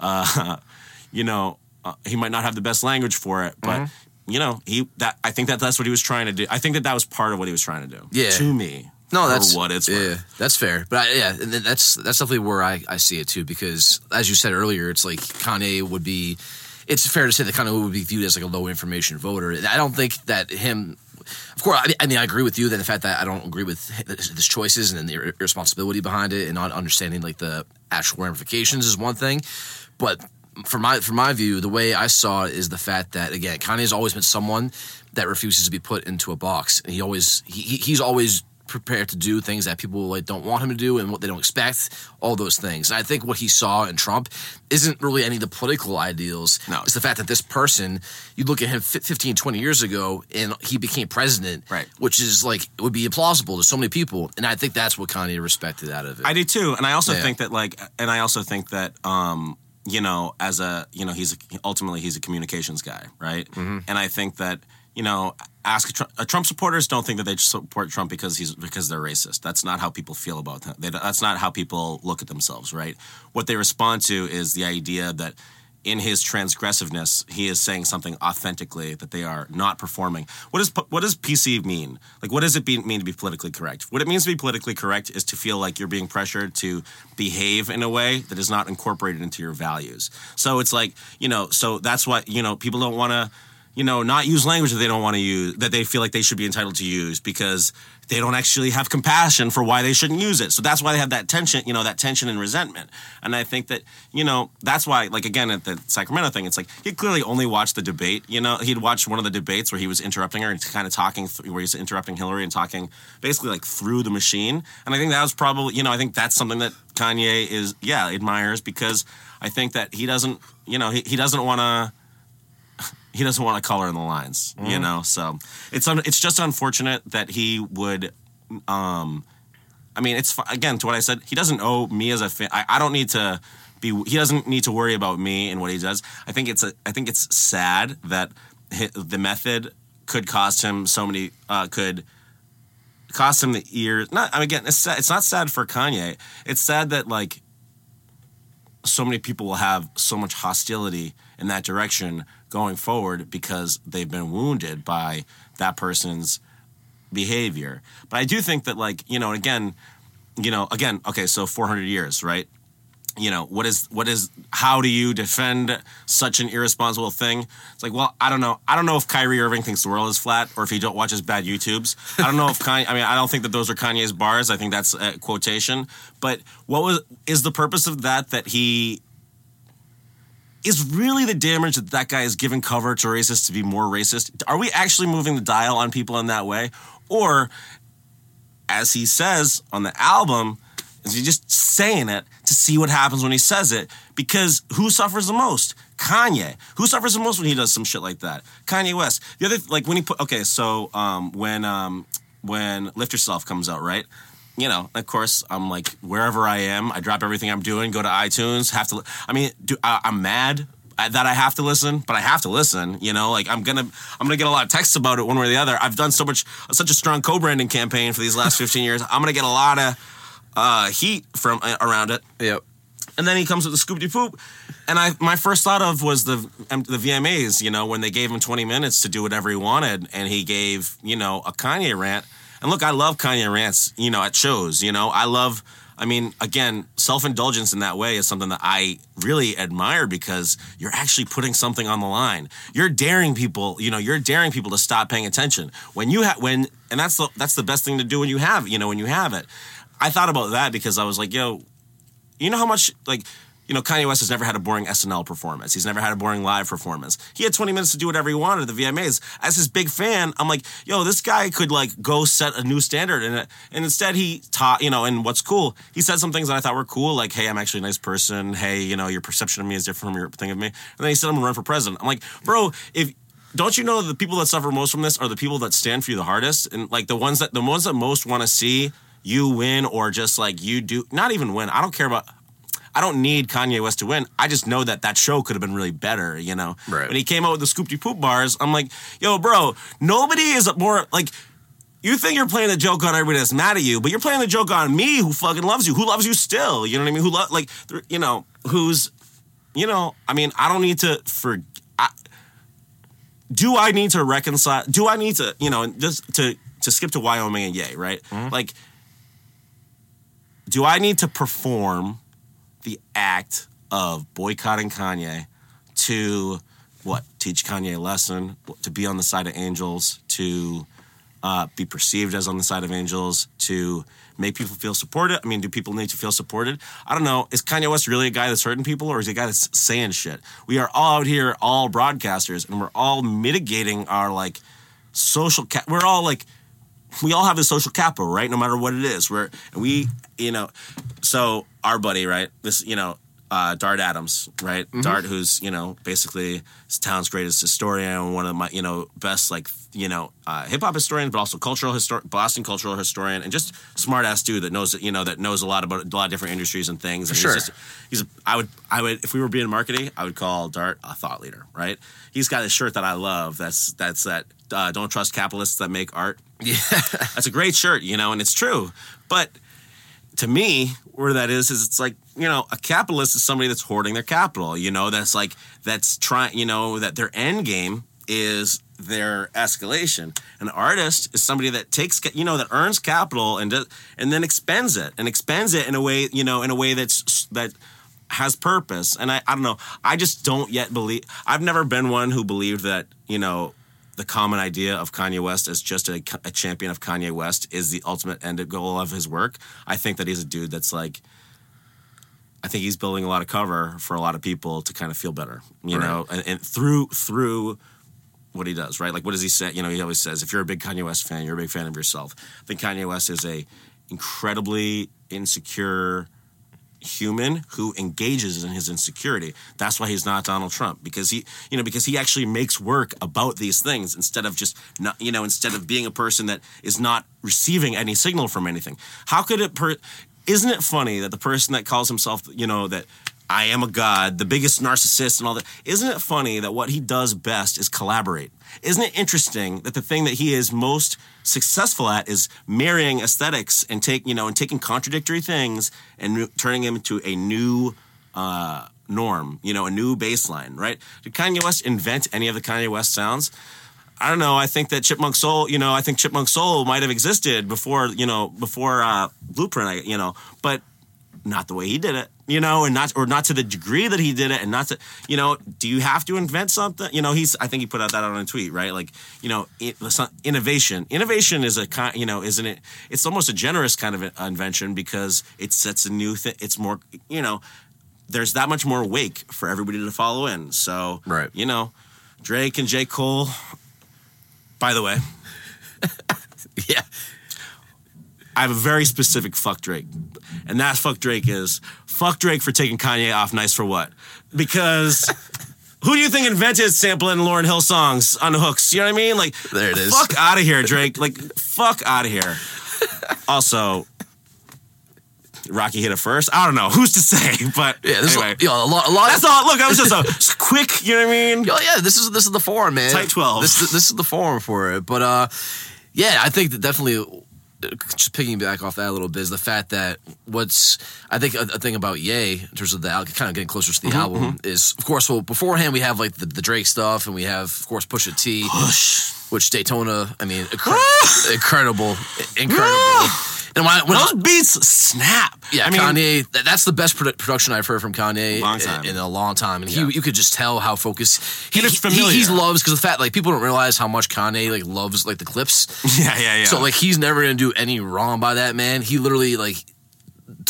uh, you know, uh, he might not have the best language for it, but Mm-hmm. You know, he that I think that that's what he was trying to do. I think that that was part of what he was trying to do. Yeah. to me. No, that's what it's yeah, worth. that's fair. But I, yeah, and that's that's definitely where I, I see it too. Because as you said earlier, it's like Kanye would be. It's fair to say that Kanye would be viewed as like a low information voter. I don't think that him. Of course, I, mean, I agree with you that the fact that I don't agree with his choices and the ir- irresponsibility behind it, and not understanding like the actual ramifications is one thing. But from my for my view, the way I saw it is the fact that again, Kanye's always been someone that refuses to be put into a box. He always he, he- he's always prepared to do things that people like don't want him to do and what they don't expect, all those things. And I think what he saw in Trump isn't really any of the political ideals. No. It's the fact that this person, you look at him fi- 15, 20 years ago and he became president, Right. which is like, it would be implausible to so many people. And I think that's what Kanye respected out of it. I do too, and I also Yeah. think that like, and I also think that um, you know, as a you know, he's a, ultimately he's a communications guy, right? Mm-hmm. And I think that you know, ask Trump, uh, Trump supporters don't think that they support Trump because he's because they're racist. That's not how people feel about. They, that's not how people look at themselves, right? What they respond to is the idea that in his transgressiveness, he is saying something authentically that they are not performing. What does what does PC mean? Like, what does it be, mean to be politically correct? What it means to be politically correct is to feel like you're being pressured to behave in a way that is not incorporated into your values. So it's like you know, so that's what you know. People don't want to you know, not use language that they don't want to use, that they feel like they should be entitled to use because they don't actually have compassion for why they shouldn't use it. So that's why they have that tension, you know, that tension and resentment. And I think that, you know, that's why, like, again, at the Sacramento thing, it's like he clearly only watched the debate. You know, he'd watched one of the debates where he was interrupting her and kind of talking, th- where he's interrupting Hillary and talking basically like through the machine. And I think that was probably, you know, I think that's something that Kanye is, yeah, admires because I think that he doesn't, you know, he, he doesn't want to he doesn't want to color in the lines, you know. So it's un- it's just unfortunate that he would. Um, I mean, it's again to what I said. He doesn't owe me as a fan. I, I don't need to be. He doesn't need to worry about me and what he does. I think it's a. I think it's sad that the method could cost him so many. Uh, could cost him the ears. Not. I mean, again, it's sad, it's not sad for Kanye. It's sad that like so many people will have so much hostility in that direction going forward because they've been wounded by that person's behavior. But I do think that, like, you know, again, you know, again, okay, so 400 years, right? You know, what is, what is, how do you defend such an irresponsible thing? It's like, well, I don't know. I don't know if Kyrie Irving thinks the world is flat or if he don't watches bad YouTubes. I don't know if Kanye, I mean, I don't think that those are Kanye's bars. I think that's a quotation. But what was, is the purpose of that that he is really the damage that that guy is giving cover to racists to be more racist? Are we actually moving the dial on people in that way? Or, as he says on the album, is he just saying it to see what happens when he says it? Because who suffers the most? Kanye. Who suffers the most when he does some shit like that? Kanye West. The other, like when he put, okay, so um, when um, when Lift Yourself comes out, right? You know, of course, I'm like wherever I am, I drop everything I'm doing, go to iTunes, have to. I mean, do, I, I'm mad that I have to listen, but I have to listen. You know, like I'm gonna I'm gonna get a lot of texts about it one way or the other. I've done so much such a strong co-branding campaign for these last 15 years. I'm gonna get a lot of uh, heat from uh, around it. Yep. And then he comes with the scoop poop, and I my first thought of was the um, the VMAs. You know, when they gave him 20 minutes to do whatever he wanted, and he gave you know a Kanye rant. And look, I love Kanye rants. You know, at shows. You know, I love I mean, again, self indulgence in that way is something that I really admire because you're actually putting something on the line. You're daring people, you know, you're daring people to stop paying attention when you have when, and that's the that's the best thing to do when you have, you know, when you have it. I thought about that because I was like, yo, you know how much like you know, Kanye West has never had a boring SNL performance. He's never had a boring live performance. He had 20 minutes to do whatever he wanted at the VMAs. As his big fan, I'm like, yo, this guy could like go set a new standard. And, and instead he taught, you know, and what's cool, he said some things that I thought were cool, like, hey, I'm actually a nice person. Hey, you know, your perception of me is different from your thing of me. And then he said, I'm gonna run for president. I'm like, bro, if, don't you know the people that suffer most from this are the people that stand for you the hardest and like the ones that the ones that most want to see you win or just like you do not even win i don't care about I don't need Kanye West to win. I just know that that show could have been really better, you know? Right. When he came out with the Scoopty Poop bars, I'm like, yo, bro, nobody is more like. You think you're playing the joke on everybody that's mad at you, but you're playing the joke on me, who fucking loves you, who loves you still. You know what I mean? Who lo- like, you know, who's, you know, I mean, I don't need to for. I, do I need to reconcile? Do I need to, you know, just to to skip to Wyoming and Ye, right? Mm-hmm. Like, do I need to perform the act of boycotting Kanye to what teach Kanye a lesson, to be on the side of angels, to uh, be perceived as on the side of angels, to make people feel supported. I mean, do people need to feel supported? I don't know. Is Kanye West really a guy that's hurting people, or is he a guy that's saying shit? We are all out here, all broadcasters, and we're all mitigating our like social. We're all like we all have a social capital, right? No matter what it is. We're we, you know, so our buddy, right? This, you know, uh, Dart Adams, right? Mm-hmm. Dart, who's you know basically this town's greatest historian, one of my you know best like you know uh, hip hop historian, but also cultural histor- Boston cultural historian, and just smart ass dude that knows you know that knows a lot about a lot of different industries and things. And Sure. He's, just, he's a, I would I would if we were being marketing, I would call Dart a thought leader, right? He's got a shirt that I love. That's that's that. Uh, don't trust capitalists that make art. Yeah. That's a great shirt, you know, and it's true. But to me, where that is, is it's like, you know, a capitalist is somebody that's hoarding their capital, you know, that's like, that's trying, you know, that their end game is their escalation. An artist is somebody that takes, you know, that earns capital and does, and then expends it and expends it in a way, you know, in a way that's, that, has purpose and I, I don't know i just don't yet believe i've never been one who believed that you know the common idea of Kanye West as just a, a champion of Kanye West is the ultimate end goal of his work. I think that he's a dude that's like, I think he's building a lot of cover for a lot of people to kind of feel better, you Right. know, and, and through through what he does, right? Like, what does he say? You know, he always says, if you're a big Kanye West fan, you're a big fan of yourself. I think Kanye West is a incredibly insecure human who engages in his insecurity. That's why he's not Donald Trump because he, you know, because he actually makes work about these things instead of just not, you know, instead of being a person that is not receiving any signal from anything. How could it per isn't it funny that the person that calls himself, you know, that I am a god, the biggest narcissist and all that, isn't it funny that what he does best is collaborate? Isn't it interesting that the thing that he is most successful at is marrying aesthetics and take you know and taking contradictory things and turning them into a new uh, norm, you know, a new baseline, right? Did Kanye West invent any of the Kanye West sounds? I don't know. I think that Chipmunk Soul, you know, I think Chipmunk Soul might have existed before, you know, before uh, Blueprint, you know, but not the way he did it, you know, and not or not to the degree that he did it, and not to, you know, do you have to invent something? You know, he's. I think he put out that on a tweet, right? Like, you know, it, innovation. Innovation is a kind, you know, isn't it? It's almost a generous kind of invention because it sets a new thing. It's more, you know, there's that much more wake for everybody to follow in. So, Right. you know, Drake and J Cole. By the way, yeah. I have a very specific fuck Drake. And that fuck Drake is fuck Drake for taking Kanye off nice for what? Because Who do you think invented sampling Lauryn Hill songs on hooks? You know what I mean? Like, There it is. Fuck out of here, Drake. Like, fuck out of here. Also, Rocky hit it first. I don't know who's to say, but Yeah, this anyway. is you know, a lot. A lot That's all. Look, that was just a quick. You know what I mean? Oh yeah, this is this is the forum, man. Tight 12. This this is the forum for it. But uh, yeah, I think that definitely. Just piggyback off that a little bit is the fact that what's I think a, a thing about Ye in terms of the kind of getting closer to the Mm-hmm, album is of course well beforehand we have like the, the Drake stuff and we have of course Pusha T which Daytona I mean incre- incredible incredible and when I, when I- Those beats snap. yeah, I mean, Kanye. th- That's the best produ- production I've heard from Kanye in- in a long time, and Yeah. he you could just tell how focused he, And he, he loves because the fact like people don't realize how much Kanye like loves like the Clipse. Yeah, yeah, yeah. So like he's never gonna do any wrong by that man. He literally like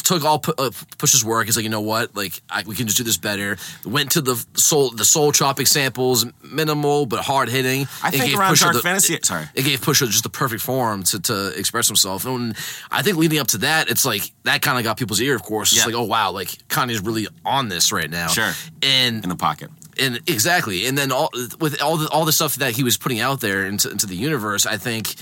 took all pu- uh, Push's work. He's like, you know what? Like I, we can just do this better. Went to the soul the soul chopping samples, minimal but hard hitting. I It think gave around Pusha Dark the- Fantasy. Sorry. it gave Pusha just the perfect form to, to express himself. And I think leading up to that, it's like that kind of got people's ear, of course. It's Yeah. like, oh wow, like Kanye's really on this right now. Sure. And In the pocket. and exactly, and then all with all the all the stuff that he was putting out there into, into the universe, I think.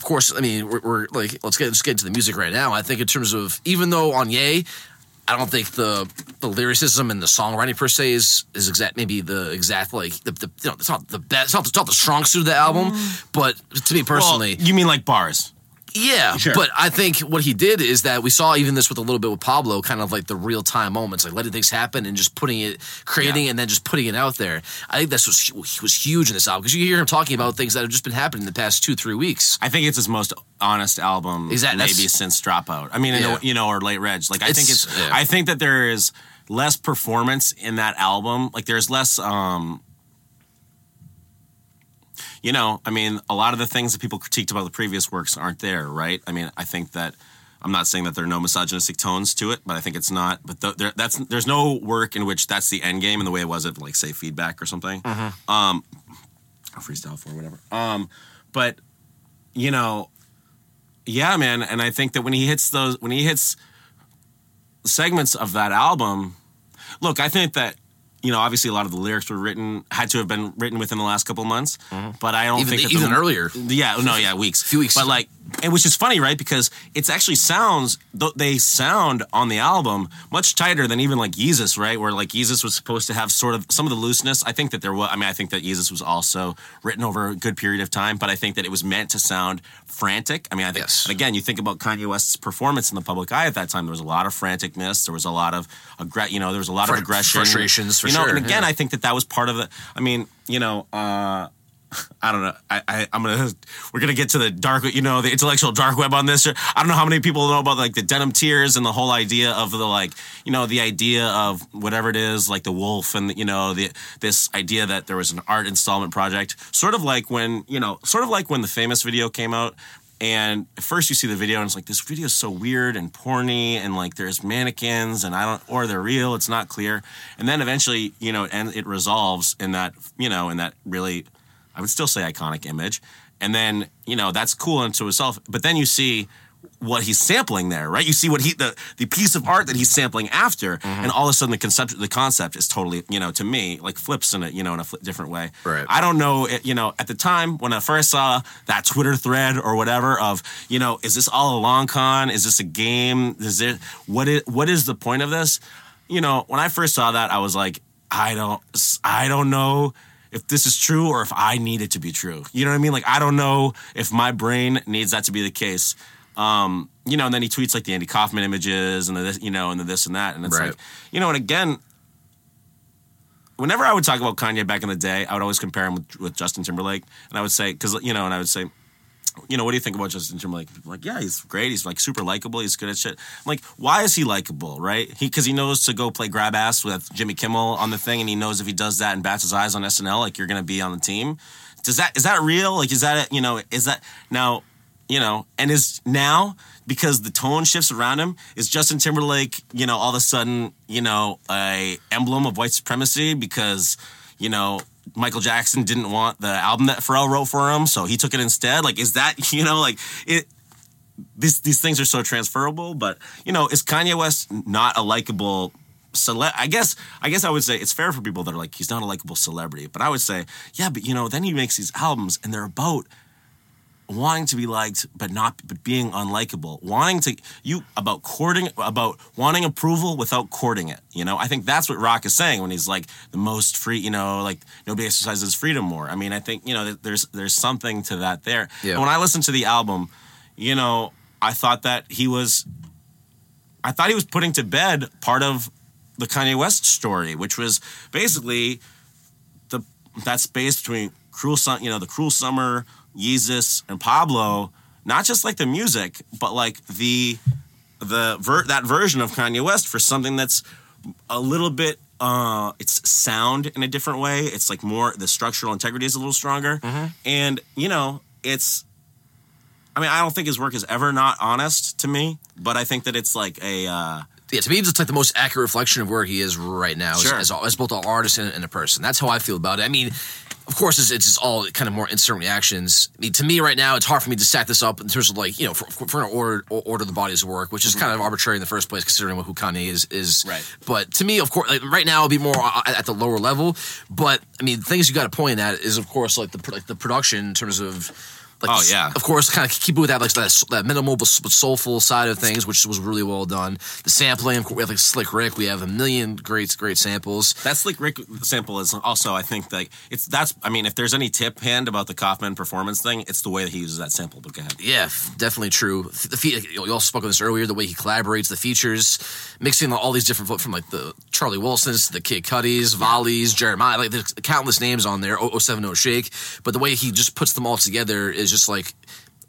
Of course, I mean we're, we're like let's get let's get into the music right now. I think in terms of even though on Ye, I don't think the the lyricism and the songwriting per se is is exact maybe the exact like the, the you know it's not the best it's not, it's not the strong suit of the album, mm. but to me personally, Well, you mean like bars? Yeah, Sure. but I think what he did is that we saw even this with a little bit with Pablo, kind of like the real time moments, like letting things happen and just putting it, creating Yeah. and then just putting it out there. I think that's was was huge in this album because you hear him talking about things that have just been happening in the past two three weeks. I think it's his most honest album, Exact- that's- maybe since Dropout. I mean, you know- Yeah. you know, or Late Reg. Like, I think It's- it's. yeah. I think that there is less performance in that album. Like, there's less. um You know, I mean, a lot of the things that people critiqued about the previous works aren't there, right? I mean, I think that. I'm not saying that there are no misogynistic tones to it, but I think it's not. But th- there, that's there's no work in which that's the end game in the way it was at like say feedback or something. Mm-hmm. Um, or freestyle for whatever. Um, but you know, yeah, man, and I think that when he hits those, when he hits segments of that album, look, I think that you know, obviously a lot of the lyrics were written had to have been written within the last couple of months, but I don't Mm-hmm. Even- think even the, earlier. Yeah, no, yeah, weeks, a Few weeks. but like, and which is funny, right? Because it's actually sounds they sound on the album much tighter than even like Yeezus, right? Where like Yeezus was supposed to have sort of some of the looseness. I think that there was. I mean, I think that Yeezus was also written over a good period of time, but I think that it was meant to sound frantic. I mean, I think Yes. and again, you think about Kanye West's performance in the public eye at that time. There was a lot of franticness. There was a lot of aggre- you know, there was a lot Fr- of aggression, frustrations, for you know. sure, And again, yeah. I think that that was part of the. I mean, you know. uh I don't know. I, I I'm gonna we're gonna get to the dark, you know, the intellectual dark web on this. I don't know how many people know about like the denim tears and the whole idea of the like, you know, the idea of whatever it is, like the wolf and you know the this idea that there was an art installment project, sort of like when you know, sort of like when the famous video came out. And first you see the video and it's like this video is so weird and porny and like there's mannequins and I don't or they're real, it's not clear. And then eventually, you know, and it resolves in that, you know, in that really I would still say iconic image. And then, you know, that's cool unto itself. But then you see what he's sampling there, right? You see what he the the piece of art that he's sampling after, Mm-hmm. and all of a sudden the concept the concept is totally, you know, to me, like flips in it, you know, in a fli different way. Right. I don't know, it, you know, at the time when I first saw that Twitter thread or whatever of, you know, is this all a long con? Is this a game? Is it what is what is the point of this? You know, when I first saw that, I was like, I don't, I don't know if this is true or if I need it to be true. You know what I mean? Like, I don't know if my brain needs that to be the case. Um, you know, and then he tweets like the Andy Kaufman images and the this, you know, and the this and that, and it's Right. like, you know, and again, whenever I would talk about Kanye back in the day, I would always compare him with, with Justin Timberlake, and I would say, because you know, and I would say, you know, what do you think about Justin Timberlake? People are like, yeah, he's great. He's like super likable. He's good at shit. I'm like, why is he likable, right? He because he knows to go play grab ass with Jimmy Kimmel on the thing, and he knows if he does that and bats his eyes on SNL, like you're gonna be on the team. Does that is that real? Like, is that you know, is that now, you know, and is now because the tone shifts around him is Justin Timberlake, you know, all of a sudden, you know, a emblem of white supremacy because you know Michael Jackson didn't want the album that Pharrell wrote for him, so he took it instead. Like, is that you know, like it? These these things are so transferable, but you know, is Kanye West not a likable cele- I guess I guess I would say it's fair for people that are like he's not a likable celebrity, but I would say yeah, but you know then he makes these albums and they're about wanting to be liked but not but being unlikable. Wanting to you about courting about wanting approval without courting it you know? I think that's what rock is saying when he's like the most free you know like nobody exercises freedom more. I mean i think you know there's there's something to that there. Yeah. and when i listened to the album you know i thought that he was i thought he was putting to bed part of the kanye west story which was basically the that space between cruel sun, you know, the cruel summer, Yeezus, and Pablo. Not just like the music, but like the the ver- that version of Kanye West for something that's a little bit. Uh, it's sound in a different way. It's like more the structural integrity is a little stronger, and you know, it's. I mean, I don't think his work is ever not honest to me, but I think that it's like a. Uh, Yeah, to me, it's like the most accurate reflection of where he is right now as- Sure. as, as both an artist and, and a person. That's how I feel about it. I mean, of course, it's, it's just all kind of more instant reactions. I mean, to me, right now, it's hard for me to stack this up in terms of like, you know, for, for an order, order the body's work, which is mm-hmm. kind of arbitrary in the first place, considering who Kanye is. is. Right. But to me, of course, like, right now, it'll be more uh, at at the lower level. But I mean, things you got to point at is, of course, like the like the production in terms of. Like, Oh, yeah. Of course, kind of keep it with that like that, that minimal but soulful side of things, which was really well done. The sampling, of course, we have like Slick Rick. We have a million great great samples. That Slick Rick sample is also, I think, like it's that's. I mean, if there's any tip hand about the Kaufman performance thing, it's the way that he uses that sample. But go ahead. Yeah, definitely true. The fe- you also spoke on this earlier. The way he collaborates, the features, mixing all these different from like the Charlie Wilsons, to the Kid Cudis, Volleys, Jeremiah, like there's countless names on there. 070 Shake, but the way he just puts them all together is just like.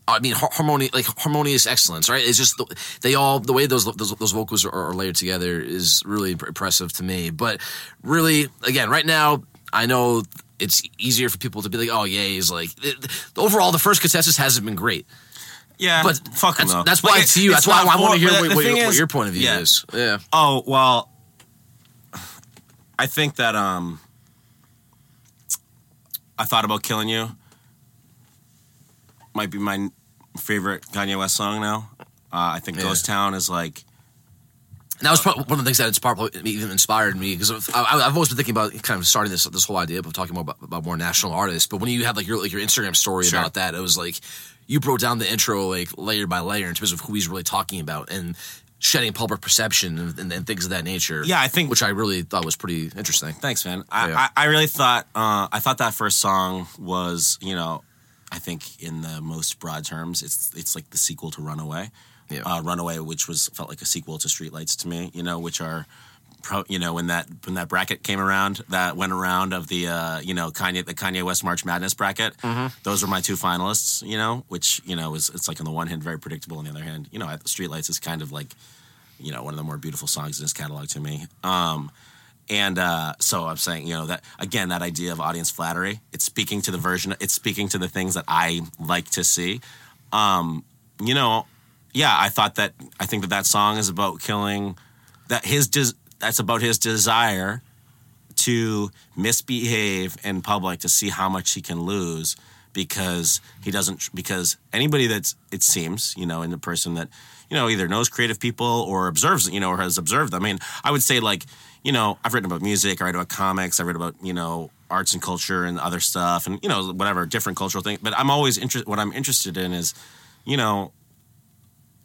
I mean, harmony, like harmonious excellence, right? It's just the, they all the way those those, those vocals are, are layered together is really impressive to me. But really, again, right now, I know it's easier for people to be like, "Oh, yeah, he's like." it- overall, the first consensus hasn't been great. Yeah, But fuck that's, that's why Like, to you. it's That's why I want to hear what, the what, your, what is- your point of view yeah. is. Yeah, Oh well, I think that um, I thought about killing you. Might be my favorite Kanye West song now. Uh, I think Yeah. Ghost Town is like that was probably one of the things that inspired, even inspired me because I, I've always been thinking about kind of starting this this whole idea of talking more about, about more national artists. But when you had like your like your Instagram story Sure. about that, it was like you broke down the intro like layer by layer in terms of who he's really talking about and shedding public perception and, and, and things of that nature. Yeah, I think- which I really thought was pretty interesting. Thanks, man. I, Yeah. I, I really thought uh, I thought that first song was, you know, I think in the most broad terms, it's it's like the sequel to Runaway. Yeah. Uh, Runaway, which was felt like a sequel to Streetlights to me, you know, which are, pro, you know, when that when that bracket came around, that went around of the, uh, you know, Kanye the Kanye West March Madness bracket. Mm-hmm. Those were my two finalists, you know, which you know is it's like on the one hand very predictable, on the other hand, you know, Streetlights is kind of like, you know, one of the more beautiful songs in his catalog to me. Um, and uh, so I'm saying, you know, that again, that idea of audience flattery, it's speaking to the version, it's speaking to the things that I like to see. Um, you know, yeah, I thought that, I think that that song is about killing, that his, des- that's about his desire to misbehave in public to see how much he can lose because he doesn't because anybody that's it seems you know in the person that you know either knows creative people or observes you know or has observed them. i mean i would say like you know i've written about music i write about comics i write about you know arts and culture and other stuff and you know whatever different cultural things but i'm always interested what i'm interested in is you know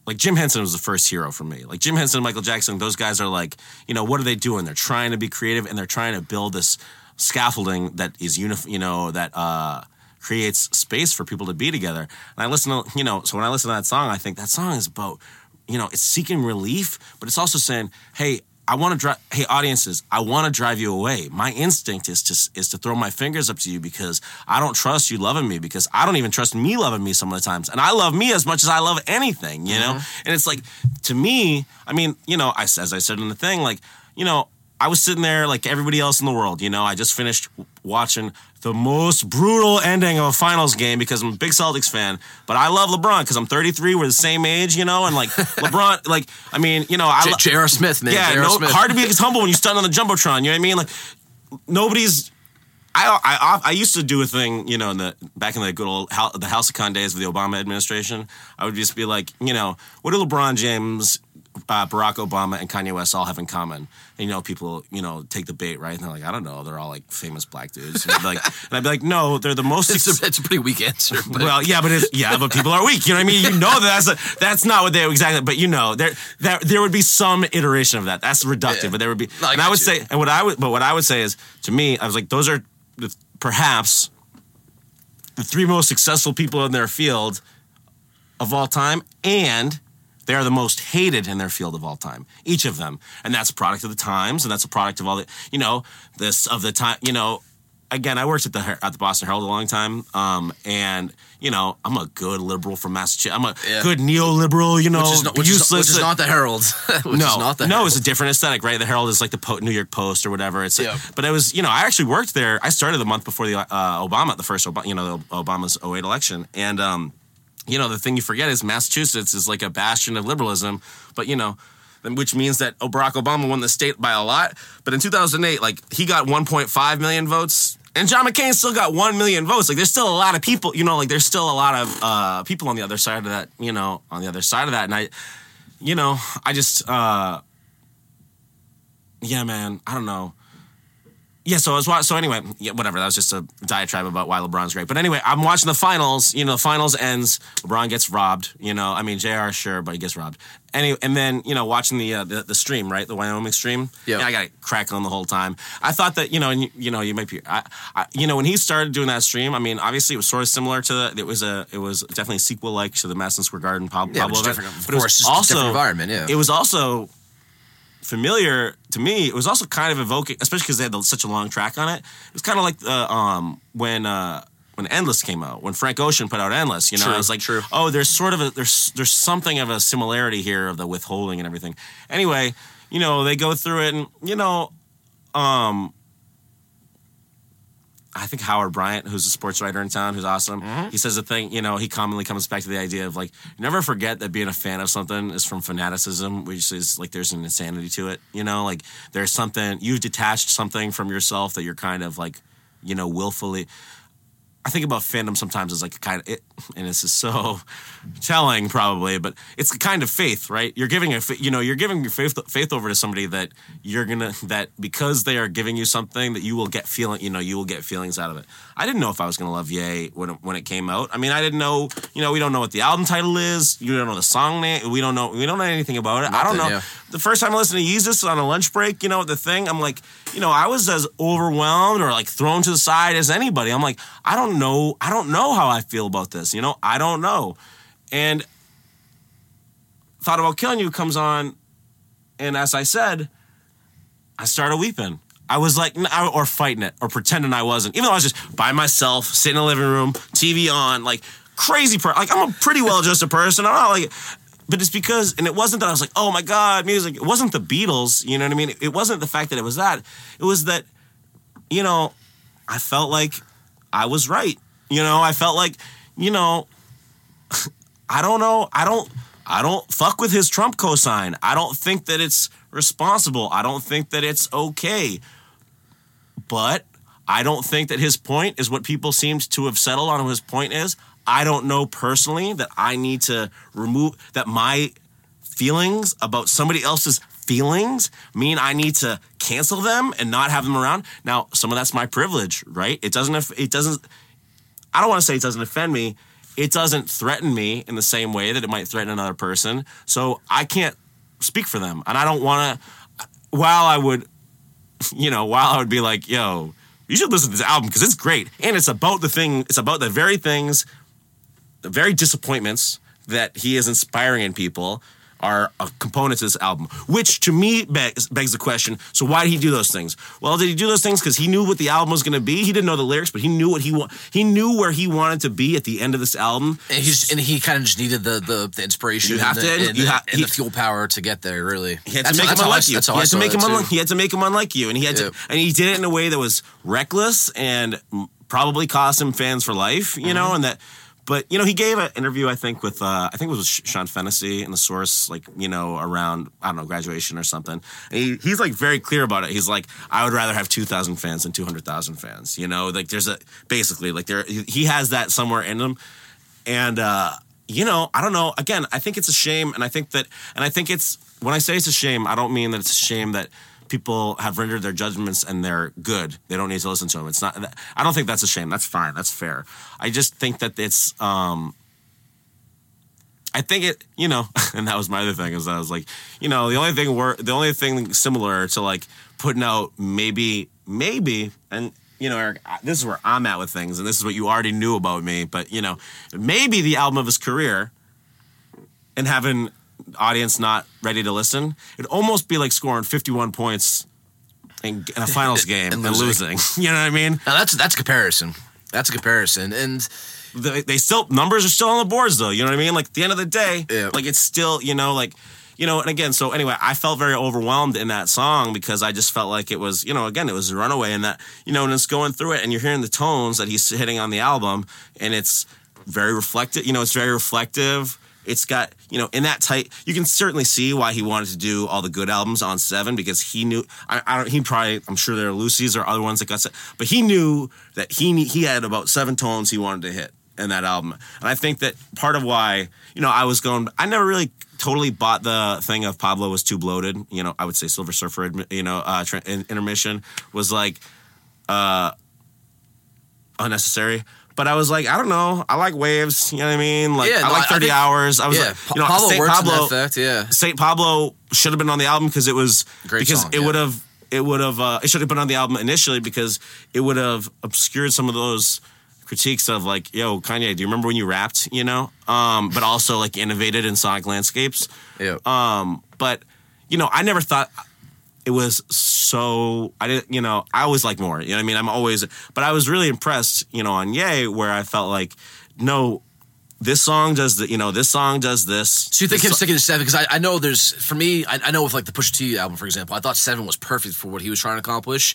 like Jim Henson was the first hero for me. Like Jim Henson, Michael Jackson, those guys are like, you know, what are they doing? They're trying to be creative and they're trying to build this scaffolding that is unif- you know, that uh creates space for people to be together. And I listen to, you know, so when I listen to that song, I think that song is about, you know, it's seeking relief, but it's also saying, hey, I want to drive. Hey, audiences, I want to drive you away. My instinct is to is to throw my fingers up to you because I don't trust you loving me because I don't even trust me loving me some of the times, and I love me as much as I love anything, you know. Mm-hmm. And it's like to me, I mean, you know, I as I said in the thing, like, you know, I was sitting there like everybody else in the world, you know. I just finished watching the most brutal ending of a finals game because I'm a big Celtics fan, but I love LeBron because I'm 33, we're the same age, you know, and like LeBron, like I mean, you know, I J- lo- J.R. Smith, man. yeah, no, Smith. hard to be as humble when you stand on the jumbotron. You know what I mean? Like nobody's. I, I I used to do a thing, you know, in the back in the good old the House of Con days of the Obama administration. I would just be like, you know, what do LeBron James uh, Barack Obama and Kanye West all have in common? And you know, people you know take the bait, right? And they're like, I don't know, they're all like famous black dudes. And I'd be like, and I'd be like, no, they're the most. It's a, it's a pretty weak answer. But well, yeah, but it's, yeah, but people are weak. You know what I mean? You know that that's a, that's not what they exactly. But you know, there there there would be some iteration of that. That's reductive, Yeah. but there would be. No, I and I would you. say, and what I would, but what I would say is, to me, I was like, those are the, perhaps the three most successful people in their field of all time, and they are the most hated in their field of all time. Each of them, and that's a product of the times, and that's a product of all the, you know, this of the time, you know. Again, I worked at the at the Boston Herald a long time, um, and you know I'm a good liberal from Massachusetts. I'm a Yeah. good neoliberal, you know, which is not, which is, useless. which is not the Herald. which no, is not the no, Herald. it's a different aesthetic, right? The Herald is like the po- New York Post or whatever. It's, Yeah. but I was, you know, I actually worked there. I started the month before the uh, Obama, the first, Obama, you know, the Obama's 08 election, and um, you know, the thing you forget is Massachusetts is like a bastion of liberalism, but you know. Which means that Barack Obama won the state by a lot, but in 2008, like he got 1.5 million votes, and John McCain still got 1 million votes. Like there's still a lot of people, you know, like there's still a lot of uh, people on the other side of that, you know, on the other side of that, and I, you know, I just, uh, yeah, man, I don't know. Yeah, so I was wa- so anyway, yeah, whatever. That was just a diatribe about why LeBron's great. But anyway, I'm watching the finals. You know, the finals ends. LeBron gets robbed. You know, I mean, Jr. Sure, but he gets robbed. Anyway, and then you know, watching the uh, the, the stream, right, the Wyoming stream. Yeah. I got it crackling the whole time. I thought that you know, and you, you know, you might be, I, I, you know, when he started doing that stream. I mean, obviously, it was sort of similar to the. It was a, it was definitely sequel like to the Madison Square Garden Pablo. Yeah, Pablo event. different, of But it was course, also different environment, yeah. it was also familiar to me. It was also kind of evoking, especially because they had such a long track on it. It was kind of like uh, um, when uh, when Endless came out, when Frank Ocean put out Endless. You know, True, I was like, true. oh, there's sort of a there's there's something of a similarity here of the withholding and everything. Anyway, you know, they go through it, and you know, um. I think Howard Bryant, who's a sports writer in town, who's awesome, Mm-hmm. he says a thing, you know, he commonly comes back to the idea of like, never forget that being a fan of something is from fanaticism, which is like there's an insanity to it, you know, like there's something, you've detached something from yourself that you're kind of like, you know, willfully. I think about fandom sometimes as like a kind of it, and this is so telling probably, but it's a kind of faith, right? You're giving a, you know, you're giving your faith faith over to somebody that you're gonna that because they are giving you something that you will get feeling, you know, you will get feelings out of it. I didn't know if I was gonna love Ye when it, when it came out. I mean, I didn't know, you know, we don't know what the album title is. You don't know the song name. We don't know. We don't know anything about it. I don't know. Yeah. The first time I listened to Yeezus on a lunch break, you know, the thing, I'm like, you know, I was as overwhelmed or like thrown to the side as anybody. I'm like, I don't know, I don't know how I feel about this. You know, I don't know. And Thought About Killing You comes on, and as I said, I started weeping. I was like, or fighting it, or pretending I wasn't. Even though I was just by myself, sitting in the living room, TV on, like crazy. Per- like I'm a pretty well adjusted person. I'm not like, but it's because, and it wasn't that I was like, oh my god, music. It wasn't the Beatles. You know what I mean? It wasn't the fact that it was that. It was that, you know, I felt like I was right. You know, I felt like, you know, I don't know. I don't. I don't fuck with his Trump cosign. I don't think that it's responsible. I don't think that it's okay. But I don't think that his point is what people seem to have settled on. His point is, I don't know personally that I need to remove that my feelings about somebody else's feelings mean I need to cancel them and not have them around. Now, some of that's my privilege, right? It doesn't. It doesn't. I don't want to say it doesn't offend me. It doesn't threaten me in the same way that it might threaten another person. So I can't speak for them, and I don't want to. While I would, you know, while I would be like, "Yo, you should listen to this album because it's great," and it's about the thing. It's about the very things, the very disappointments that he is inspiring in people are a component to this album, which to me begs, begs the question: So why did he do those things? Well, did he do those things because he knew what the album was going to be? He didn't know the lyrics, but he knew what he wa- he knew where he wanted to be at the end of this album. And he's and he kind of just needed the the, the inspiration You have and, the, to- and, you the, ha- and he- the fuel power to get there. Really, He had That's to make how- him how I- unlike you. He had to make him unlike. He had to make him unlike you, and he had Yeah. to, and he did it in a way that was reckless and probably cost him fans for life. You Mm-hmm. know, and that. But you know, he gave an interview. I think with uh, I think it was with Sean Fennessey in the Source, like you know, around I don't know graduation or something. And he, he's like very clear about it. He's like, I would rather have two thousand fans than two hundred thousand fans. You know, like there's a basically like there he has that somewhere in him, and uh, you know, I don't know. Again, I think it's a shame, and I think that, and I think it's when I say it's a shame, I don't mean that it's a shame that people have rendered their judgments and they're good. They don't need to listen to them. It's not. I don't think that's a shame. That's fine. That's fair. I just think that it's. um I think it, you know, and that was my other thing is I was like, you know, the only thing we're the only thing similar to like putting out maybe maybe and you know, Eric, this is where I'm at with things, and this is what you already knew about me. But you know, maybe the album of his career, and having audience not ready to listen, it'd almost be like scoring 51 points in, in a finals game and, And losing. losing. You know what I mean? Now that's that's a comparison. That's a comparison, and they, they still numbers are still on the boards though. You know what I mean? Like at the end of the day, Yeah. like it's still you know like you know. And again, so anyway, I felt very overwhelmed in that song because I just felt like it was you know again it was a runaway and that you know and it's going through it and you're hearing the tones that he's hitting on the album and it's very reflective. You know, it's very reflective. It's got, you know, in that tight, you can certainly see why he wanted to do all the good albums on seven because he knew, I, I don't, he probably, I'm sure there are Lucy's or other ones that got set, but he knew that he, he had about seven tones he wanted to hit in that album. And I think that part of why, you know, I was going, I never really totally bought the thing of Pablo was too bloated. You know, I would say Silver Surfer, you know, uh, intermission was like, uh, unnecessary. But I was like, I don't know. I like waves. You know what I mean? Like, Yeah, I no, like I- I 30 think- hours. I was yeah, like, you know, Pablo Saint Pablo, effect. Yeah, Saint Pablo should have been on the album because it was Great because song, it yeah. would have it would have uh, it should have been on the album initially because it would have obscured some of those critiques of like, yo, Kanye, do you remember when you rapped? You know, um, but also like innovated in sonic landscapes. yeah. Um, but you know, I never thought it was so. I didn't, you know, I always like more. You know what I mean? I'm always, but I was really impressed, you know, on Ye, where I felt like, no, this song does the, you know, this song does this. So you think him so- sticking to seven? Because I, I know there's for me, I, I know with like the Pusha T album, for example, I thought seven was perfect for what he was trying to accomplish.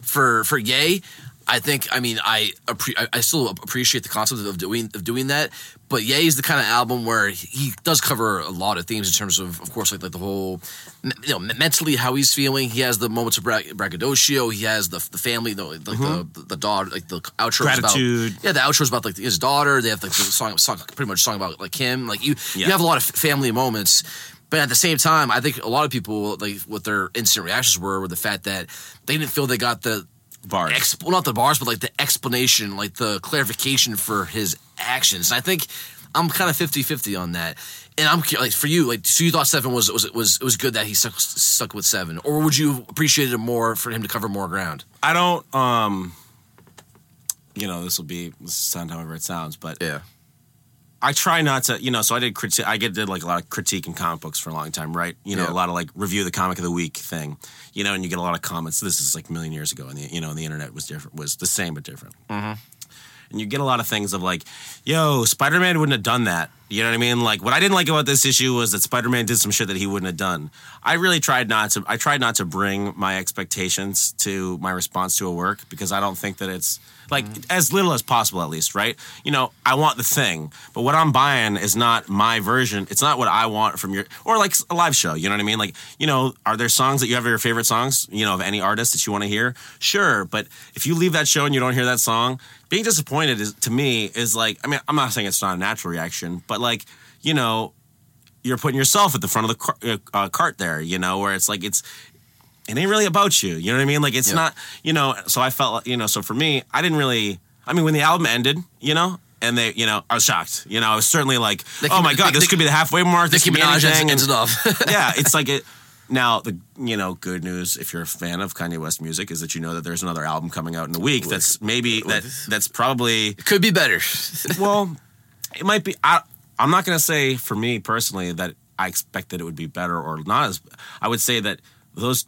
For for Ye, I think I mean I appre- I, still appreciate the concept of doing of doing that. But yeah, he's the kind of album where he does cover a lot of themes in terms of, of course, like like the whole, you know, mentally how he's feeling. He has the moments of bra- braggadocio. He has the the family, the like mm-hmm. the the daughter, like the outro. is about- Gratitude. yeah, the outro is about like his daughter. They have like the song, song pretty much song about like him. Like you, Yeah. you have a lot of family moments. But at the same time, I think a lot of people like what their instant reactions were were the fact that they didn't feel they got the bars. exp- well, not the bars, but like the explanation, like the clarification for his actions. And I think I'm kind of 50-50 on that. And I'm like for you, like so you thought seven was was was it was good that he stuck stuck with seven, or would you appreciate it more for him to cover more ground? I don't, um, you know, this will be this will sound however it sounds, but Yeah, I try not to, you know. So I did critique. I get did like a lot of critique in comic books for a long time, right? You know, Yeah. a lot of like review the comic of the week thing, you know, and you get a lot of comments. This is like a million years ago, and the you know, and the internet was different, was the same but different. Mm-hmm. And you get a lot of things of like, yo, Spider Man wouldn't have done that. You know what I mean? Like, what I didn't like about this issue was that Spider Man did some shit that he wouldn't have done. I really tried not to. I tried not to bring my expectations to my response to a work because I don't think that it's like mm-hmm. as little as possible, at least, right? You know, I want the thing, but what I'm buying is not my version. It's not what I want from your or like a live show. You know what I mean? Like, you know, are there songs that you have your favorite songs? You know, of any artist that you want to hear? Sure, but if you leave that show and you don't hear that song, being disappointed is to me is like. I mean, I'm not saying it's not a natural reaction, but like, you know, you're putting yourself at the front of the car, uh, uh, cart there, you know, where it's like it's it ain't really about you. You know what I mean? Like it's Yeah. not, you know. So I felt, like, you know, so for me, I didn't really. I mean, when the album ended, you know, and they, you know, I was shocked. You know, I was certainly like, oh my god, this could be the halfway mark. This Nicki could be Minaj anything. ends, And- it yeah, it's like it. Now the you know good news if you're a fan of Kanye West music is that you know that there's another album coming out in a week. That's maybe that that's probably Could be better. well, it might be. I, I'm not going to say for me personally that I expect that it would be better or not as. I would say that those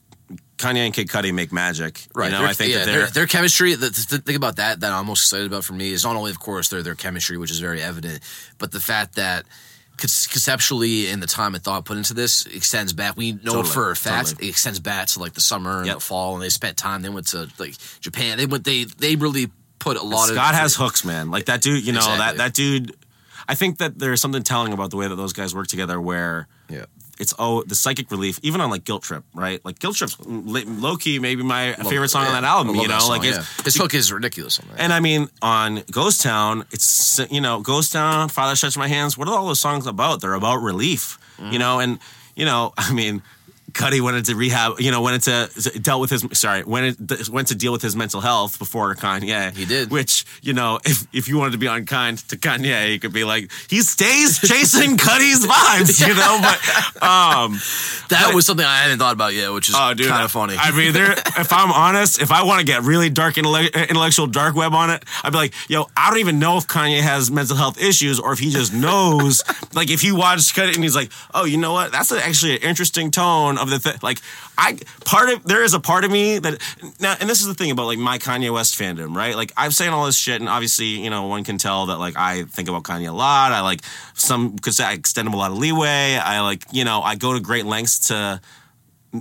Kanye and Kid Cudi make magic. Right. You know, Their- I think yeah, that their, they're. their chemistry. The, the thing about that that I'm most excited about for me is not only, of course, their their chemistry, which is very evident, but the fact that conceptually and the time and thought put into this extends back. We know Totally, for a fact totally. it extends back to like the summer and Yep. the fall, and they spent time. They went to like Japan. They went. They they really put a lot of. Scott has hooks, man. Like that dude. You know that that dude. I think that there's something telling about the way that those guys work together, where Yeah. it's oh the psychic relief, even on like Guilt Trip, right? Like Guilt Trip's low key maybe my favorite song on that album. You know, song, like it's, yeah. his hook is ridiculous and I mean, on Ghost Town, it's you know, Ghost Town, Father Stretch My Hands. What are all those songs about? They're about relief, Mm. you know. And you know, I mean, Cudi went into rehab. You know, went into dealt with his sorry, went in- went to deal with his mental health before Kanye. He did. Which you know, if if you wanted to be unkind to Kanye, you could be like, he stays chasing Cudi's vibes, you know. But um, that but- was something I hadn't thought about yet, which is Oh, kind of funny. I mean, there. If I'm honest, if I want to get really dark intelle- intellectual dark web on it, I'd be like, "Yo, I don't even know if Kanye has mental health issues or if he just knows." like, if he watched Cut It and he's like, "Oh, you know what? That's actually an interesting tone of the thing." Like, I part of there is a part of me that now, and this is the thing about like my Kanye West fandom, right? Like, I'm saying all this shit, and obviously, you know, one can tell that like I think about Kanye a lot. I like some because I extend him a lot of leeway. I like, you know, I go to great lengths to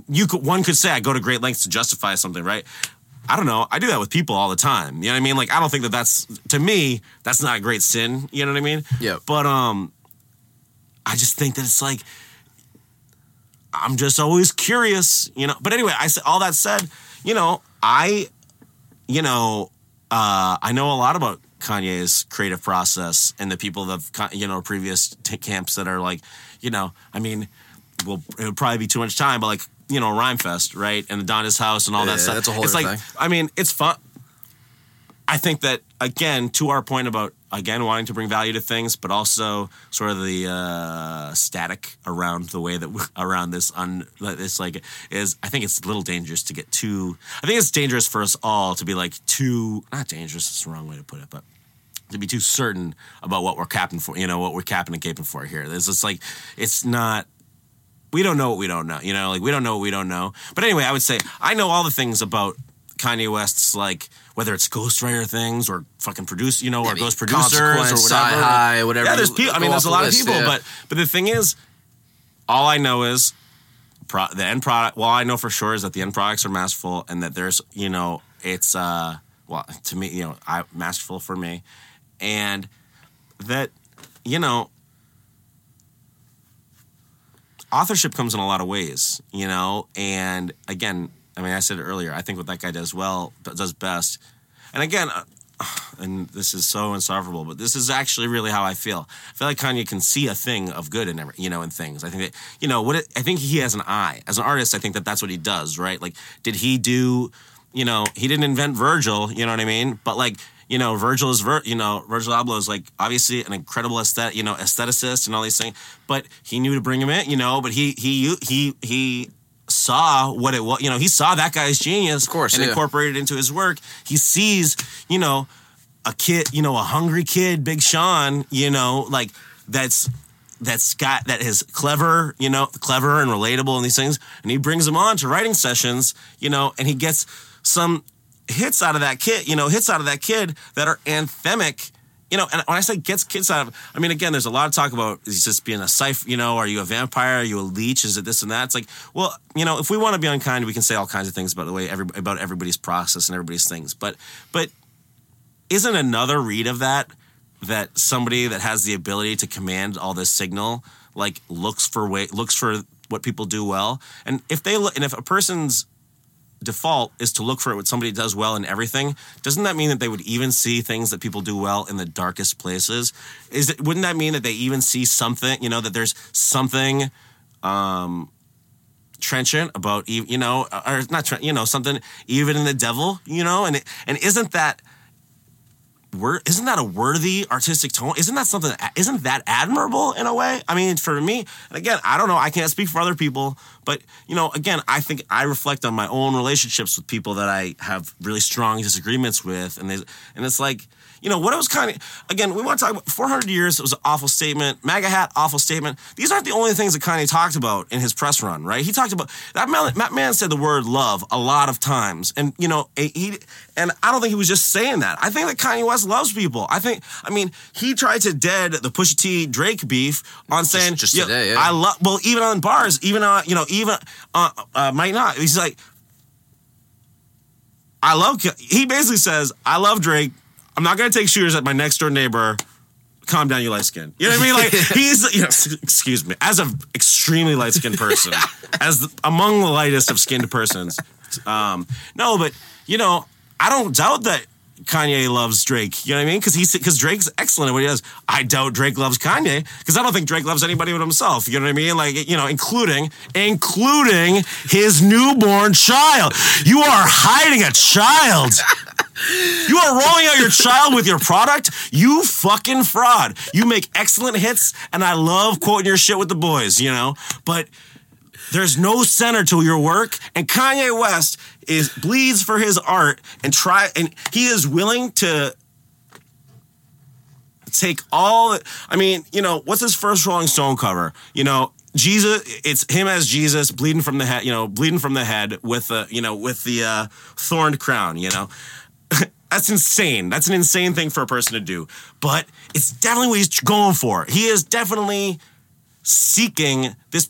you could one could say I go to great lengths to justify something, right? I don't know. I do that with people all the time. You know what I mean? Like I don't think that that's to me that's not a great sin. You know what I mean? Yeah. But um, I just think that it's like I'm just always curious. You know. But anyway, I said all that said, you know, I, you know, uh, I know a lot about Kanye's creative process and the people that you know previous t- camps that are like, you know, I mean, well, it would probably be too much time, but like you know, Rhymefest, right, and the Donda's house and all Yeah, that stuff. that's a whole it's like, thing. I mean, it's fun. I think that again, to our point about again wanting to bring value to things, but also sort of the uh, static around the way that around this un this like is. I think it's a little dangerous to get too. I think it's dangerous for us all to be like too not dangerous. It's the wrong way to put it, but to be too certain about what we're capping for. You know what we're capping and caping for here. It's just like it's not we don't know what we don't know. You know, like we don't know what we don't know. But anyway, I would say I know all the things about Kanye West's like whether it's ghostwriter things or fucking produce, you know, or I mean, ghost producers or whatever. CyHi, whatever Yeah, there's people. I mean, there's a lot the of people, yeah. but but the thing is, all I know is pro, the end product. Well, I know for sure is that the end products are masterful, and that there's you know it's uh well to me you know I masterful for me, and that you know authorship comes in a lot of ways, you know. And again, I mean, I said it earlier. I think what that guy does well, does best. And again, uh, and this is so insufferable, but this is actually really how I feel. I feel like Kanye can see a thing of good in every, you know, in things. I think that you know what it, I think he has an eye as an artist. I think that that's what he does, right? Like, did he do? You know, he didn't invent Virgil. You know what I mean? But like, you know, Virgil is, you know, Virgil Abloh is like obviously an incredible aesthetic, you know, aestheticist and all these things. But he knew to bring him in, you know. But he he he he saw what it was. You know, he saw that guy's genius, Of course, and yeah. incorporated it into his work. He sees, you know, a kid, you know, a hungry kid, Big Sean, you know, like that's that's got that is clever, you know, clever and relatable and these things, and he brings him on to writing sessions, you know, and he gets some hits out of that kid, you know, hits out of that kid that are anthemic. You know, and when I say gets kids out of, I mean, again, there's a lot of talk about is just being a cipher, you know, are you a vampire? Are you a leech? Is it this and that? It's like, well, you know, if we want to be unkind, we can say all kinds of things about the way every, about everybody's process and everybody's things. But, but isn't another read of that that somebody that has the ability to command all this signal like looks for way looks for what people do well and if they look and if a person's default is to look for what somebody does well in everything. Doesn't that mean that they would even see things that people do well in the darkest places? Is it wouldn't that mean that they even see something you know that there's something um trenchant about you know or not you know something even in the devil you know? And it, and isn't that isn't that a worthy artistic tone? Isn't that something? Isn't that admirable in a way? I mean, for me, and again, I don't know. I can't speak for other people, but you know, again, I think I reflect on my own relationships with people that I have really strong disagreements with, and they, and it's like. You know what? It was kind of again. We want to talk about 400 years. It was an awful statement. MAGA hat, awful statement. These aren't the only things that Kanye talked about in his press run, right? He talked about that man. That man said the word love a lot of times, and you know he. And I don't think he was just saying that. I think that Kanye West loves people. I think. I mean, he tried to dead the Pusha T Drake beef on saying, just "Yo, today, yeah. I love." Well, even on bars, even on, you know, even uh, uh, might not. He's like, I love. He basically says, "I love Drake. I'm not gonna take shooters at my next door neighbor, calm down, you light skin. You know what I mean? Like he's, you know, excuse me, as an extremely light skinned person, as the, among the lightest of skinned persons. Um, no, but you know, I don't doubt that Kanye loves Drake. You know what I mean? Because he's because Drake's excellent at what he does. I doubt Drake loves Kanye because I don't think Drake loves anybody but himself. You know what I mean? Like you know, including including his newborn child. You are hiding a child. You are rolling out your child with your product? You fucking fraud. You make excellent hits, and I love quoting your shit with the boys, you know? But there's no center to your work, and Kanye West is bleeds for his art and try and he is willing to take all I mean, you know, what's his first Rolling Stone cover? You know, Jesus, it's him as Jesus bleeding from the head, you know, bleeding from the head with the, you know, with the uh, thorned crown, you know. That's insane. That's an insane thing for a person to do. But it's definitely what he's going for. He is definitely seeking this.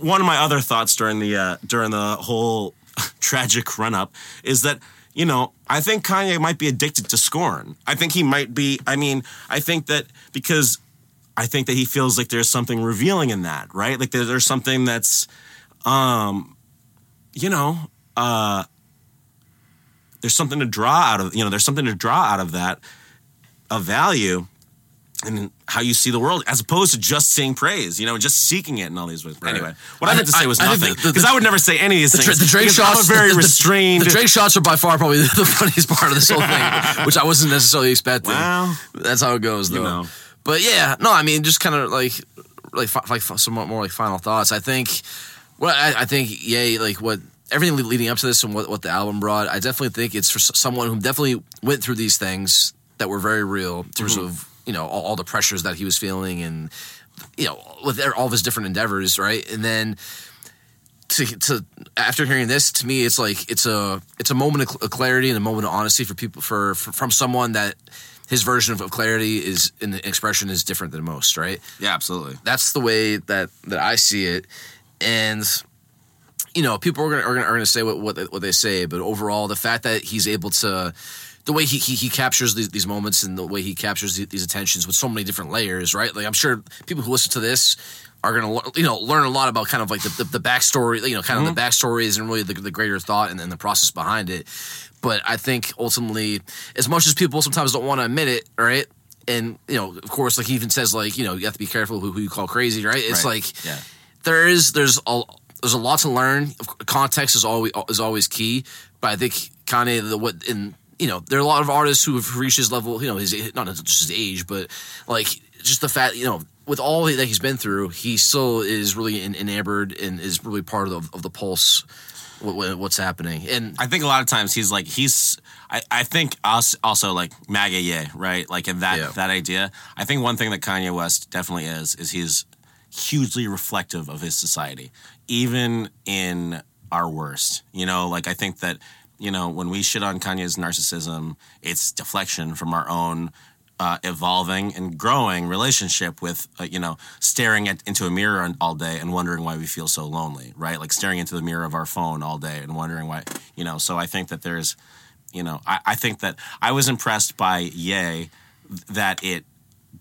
One of my other thoughts during the uh, during the whole tragic run up is that you know I think Kanye might be addicted to scorn. I think he might be. I mean, I think that because I think that he feels like there's something revealing in that, right? Like there, there's something that's, um, you know, uh, there's something to draw out of you know there's something to draw out of that of value and how you see the world as opposed to just seeing praise you know just seeking it in all these ways Right. anyway what i, meant to say was I nothing because i would never say any of these The, things the Drake shots. i'm very the, restrained The Drake shots are by far probably the funniest part of this whole thing, which I wasn't necessarily expecting. Well, That's how it goes, though. know. But yeah, no, I mean, just kind of like, like, like some more like final thoughts. I think, well, I, I think, yay, like what everything leading up to this and what, what the album brought. I definitely think it's for someone who definitely went through these things that were very real in terms Mm-hmm. of you know all, all the pressures that he was feeling and you know with all of his different endeavors, right? And then to, to after hearing this, to me, it's like it's a it's a moment of clarity and a moment of honesty for people for, for from someone that his version of, of clarity is in the expression is different than most, right? yeah absolutely That's the way that that I see it, and you know, people are gonna are gonna, are gonna say what what they, what they say, but overall, the fact that he's able to. The way he, he, he captures these, these moments and the way he captures the- these attentions with so many different layers, right? Like I'm sure people who listen to this are gonna you know learn a lot about kind of like the, the, the backstory, you know, kind of the mm-hmm. backstories and really the, the greater thought and, and the process behind it. But I think ultimately, as much as people sometimes don't want to admit it, right? And you know, of course, like he even says, like you know, you have to be careful who, who you call crazy, right? It's Right. like Yeah. there is there's a there's a lot to learn. Context is always is always key, but I think Kanye the what in you know there are a lot of artists who have reached his level. You know, his not just his age, but like just the fact you know with all that he's been through, he still is really en- enamored and is really part of the, of the pulse. What- what's happening and I think a lot of times he's like he's I, I think us also like MAGA yeah right like in that Yeah. that idea I think one thing that Kanye West definitely is is he's hugely reflective of his society even in our worst you know? Like I think that you know when we shit on Kanye's narcissism it's deflection from our own uh, evolving and growing relationship with uh, you know staring at, into a mirror all day and wondering why we feel so lonely right? Like staring into the mirror of our phone all day and wondering why you know? So i think that there's you know i, I think that i was impressed by yay that it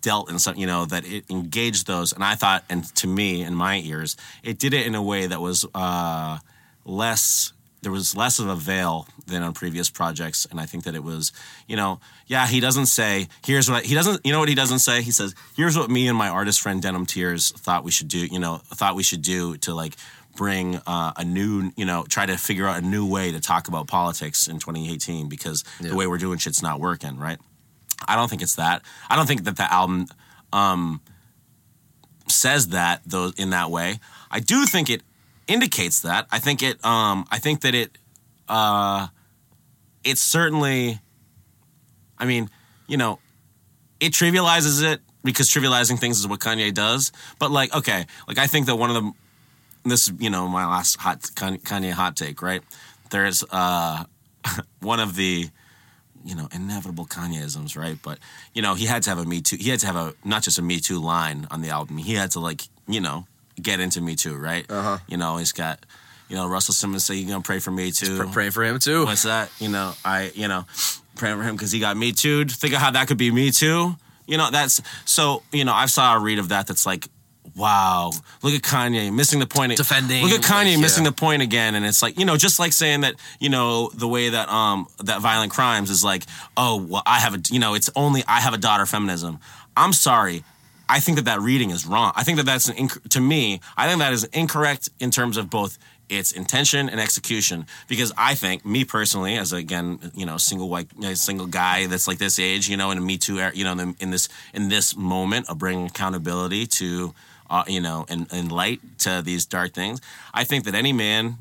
dealt in some you know that it engaged those. And i thought and to me in my ears it did it in a way that was uh less there was less of a veil than on previous projects. And i think that it was you know yeah he doesn't say here's what I, he doesn't you know what he doesn't say? He says here's what me and my artist friend denim tears thought we should do you know thought we should do to like bring uh, a new you know try to figure out a new way to talk about politics in 2018 because the way we're doing shit's not working right i don't think it's that i don't think that the album um, says that though in that way. I do think it indicates that. I think it. Um, I think that it. Uh, it's certainly. I mean, you know, it trivializes it because trivializing things is what Kanye does. But like, okay, like I think that one of the this you know my last hot Kanye hot take right. There's uh, one of the you know inevitable Kanyeisms, right? But you know he had to have a Me Too. He had to have a not just a Me Too line on the album. He had to like you know get into Me Too, right? Uh-huh. You know he's got you know Russell Simmons say you're gonna pray for me too. pr- praying for him too. What's that? You know I you know praying for him because he got Me Too. Think of how that could be Me Too. You know, that's so. You know, I saw a read of that. That's like, wow, look at Kanye missing the point. Defending, Look at Kanye like, missing yeah. the point again, and it's like you know, just like saying that you know the way that um that violent crimes is like, oh well, I have a you know, it's only I have a daughter feminism. I'm sorry. I think that that reading is wrong. I think that that's an inc- to me. I think that is incorrect in terms of both its intention and execution. Because I think, me personally, as again, you know, single white, single guy that's like this age, you know, in a Me Too, era, you know, in this in this moment of bringing accountability to, uh, you know, and, and light to these dark things. I think that any man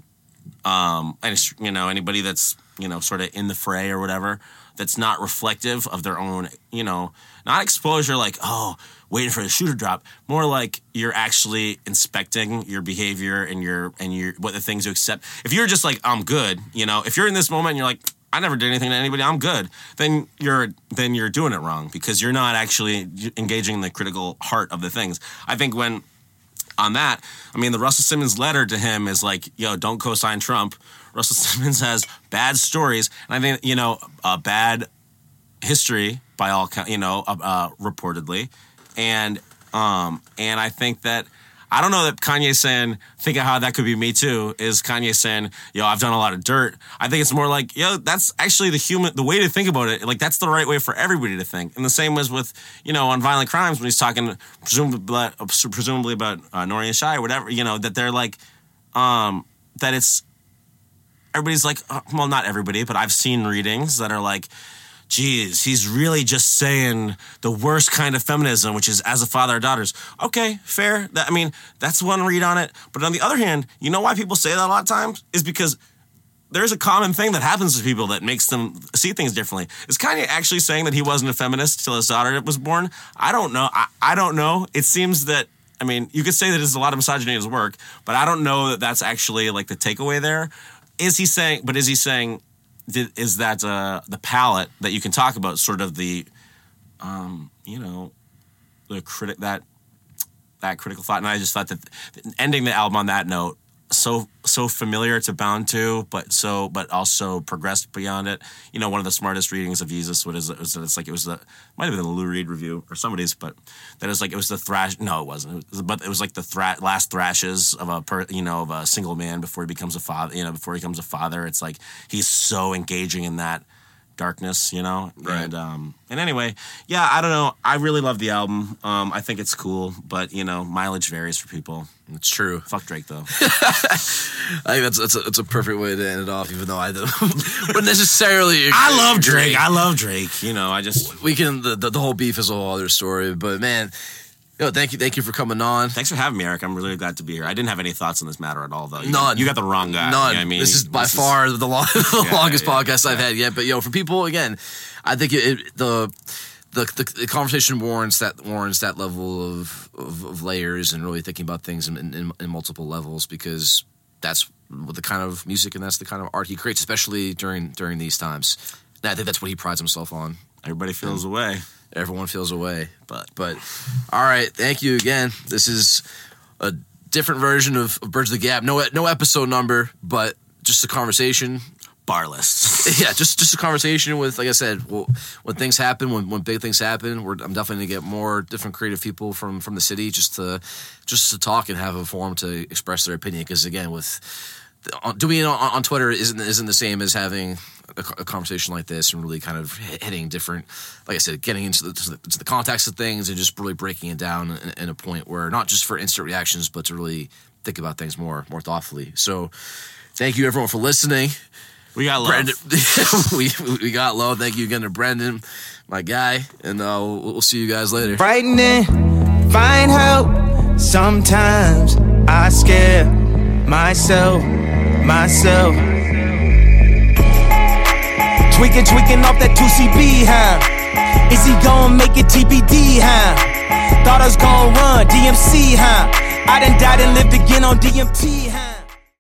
um, and you know anybody that's you know sort of in the fray or whatever that's not reflective of their own you know not exposure like oh waiting for the shooter drop more like you're actually inspecting your behavior and your and your what the things you accept if you're just like i'm good you know if you're in this moment and you're like i never did anything to anybody i'm good then you're then you're doing it wrong because you're not actually engaging in the critical heart of the things i think when on that, I mean, the Russell Simmons letter to him is like, yo, don't co sign Trump. Russell Simmons has bad stories. And I think, you know, a bad history by all, you know, uh, uh, reportedly. And, um, and I think that, I don't know that Kanye saying, think of how that could be me too, is Kanye saying, yo, I've done a lot of dirt. I think it's more like, yo, that's actually the human, the way to think about it. Like, that's the right way for everybody to think. And the same was with, you know, on violent crimes when he's talking presumably, presumably about uh, Nori and Chi or whatever, you know, that they're like, um, that it's, everybody's like, uh, well, not everybody, but I've seen readings that are like, geez, he's really just saying the worst kind of feminism, which is as a father of daughters. Okay, fair. That, I mean, that's one read on it. But on the other hand, you know why people say that a lot of times? Is because there's a common thing that happens to people that makes them see things differently. Is Kanye actually saying that he wasn't a feminist till his daughter was born? I don't know. I, I don't know. It seems that. I mean, you could say that there's a lot of misogyny in his work, but I don't know that that's actually like the takeaway there. Is he saying? But is he saying? Is that uh, the palette that you can talk about? Sort of the, um, you know, the critic that that critical thought, and I just thought that ending the album on that note so so familiar to Bound 2, but so but also progressed beyond it. You know, one of the smartest readings of Yeezus what is it? Was it's like it was the might have been the Lou Reed review or somebody's, but that is like it was the thrash. No, it wasn't. It was, but it was like the thra- last thrashes of a per, you know of a single man before he becomes a father. You know, before he becomes a father, it's like he's so engaging in that darkness, you know. Right. And um, and anyway, yeah, I don't know. I really love the album. Um, I think it's cool, but you know, mileage varies for people. It's true. Fuck Drake though. I think that's that's a, that's a perfect way to end it off. Even though I don't wouldn't necessarily. I love agree. Drake. I love Drake. You know, I just we can the, the the whole beef is a whole other story. But man, yo, thank you, thank you for coming on. thanks for having me, Eric. I'm really glad to be here. I didn't have any thoughts on this matter at all, though. You None. Got, you got the wrong guy. None. You know I mean, this is by This far the, long, the Yeah, longest yeah, podcast I've had yet. But yo, for people again, I think it, it, the, the the the conversation warrants that warrants that level of of, of layers and really thinking about things in, in, in multiple levels because that's what the kind of music and that's the kind of art he creates, especially during during these times. And I think that's what he prides himself on. Everybody feels away. Everyone feels away, but but all right. Thank you again. This is a different version of, of Birds of the Gap. No no episode number, but just a conversation. Barless. Yeah, just just a conversation with, like I said, well, when things happen, when, when big things happen, we're, I'm definitely gonna get more different creative people from from the city just to just to talk and have a forum to express their opinion. Because again, with uh, doing it on, on Twitter isn't isn't the same as having a, a conversation like this and really kind of hitting different, like I said, getting into the, to the, to the context of things and just really breaking it down in, in a point where not just for instant reactions, but to really think about things more more thoughtfully. So, thank you everyone for listening. We got love. Brendan, we we got low. Thank you again to Brendan, my guy, and uh, we'll, we'll see you guys later. frightening. Find help. Sometimes I scare myself, myself. Tweaking, tweaking off that 2CB, huh? Is he gonna make it TBD, huh? Thought I was gonna run DMC, huh? I done died and lived again on DMT, huh?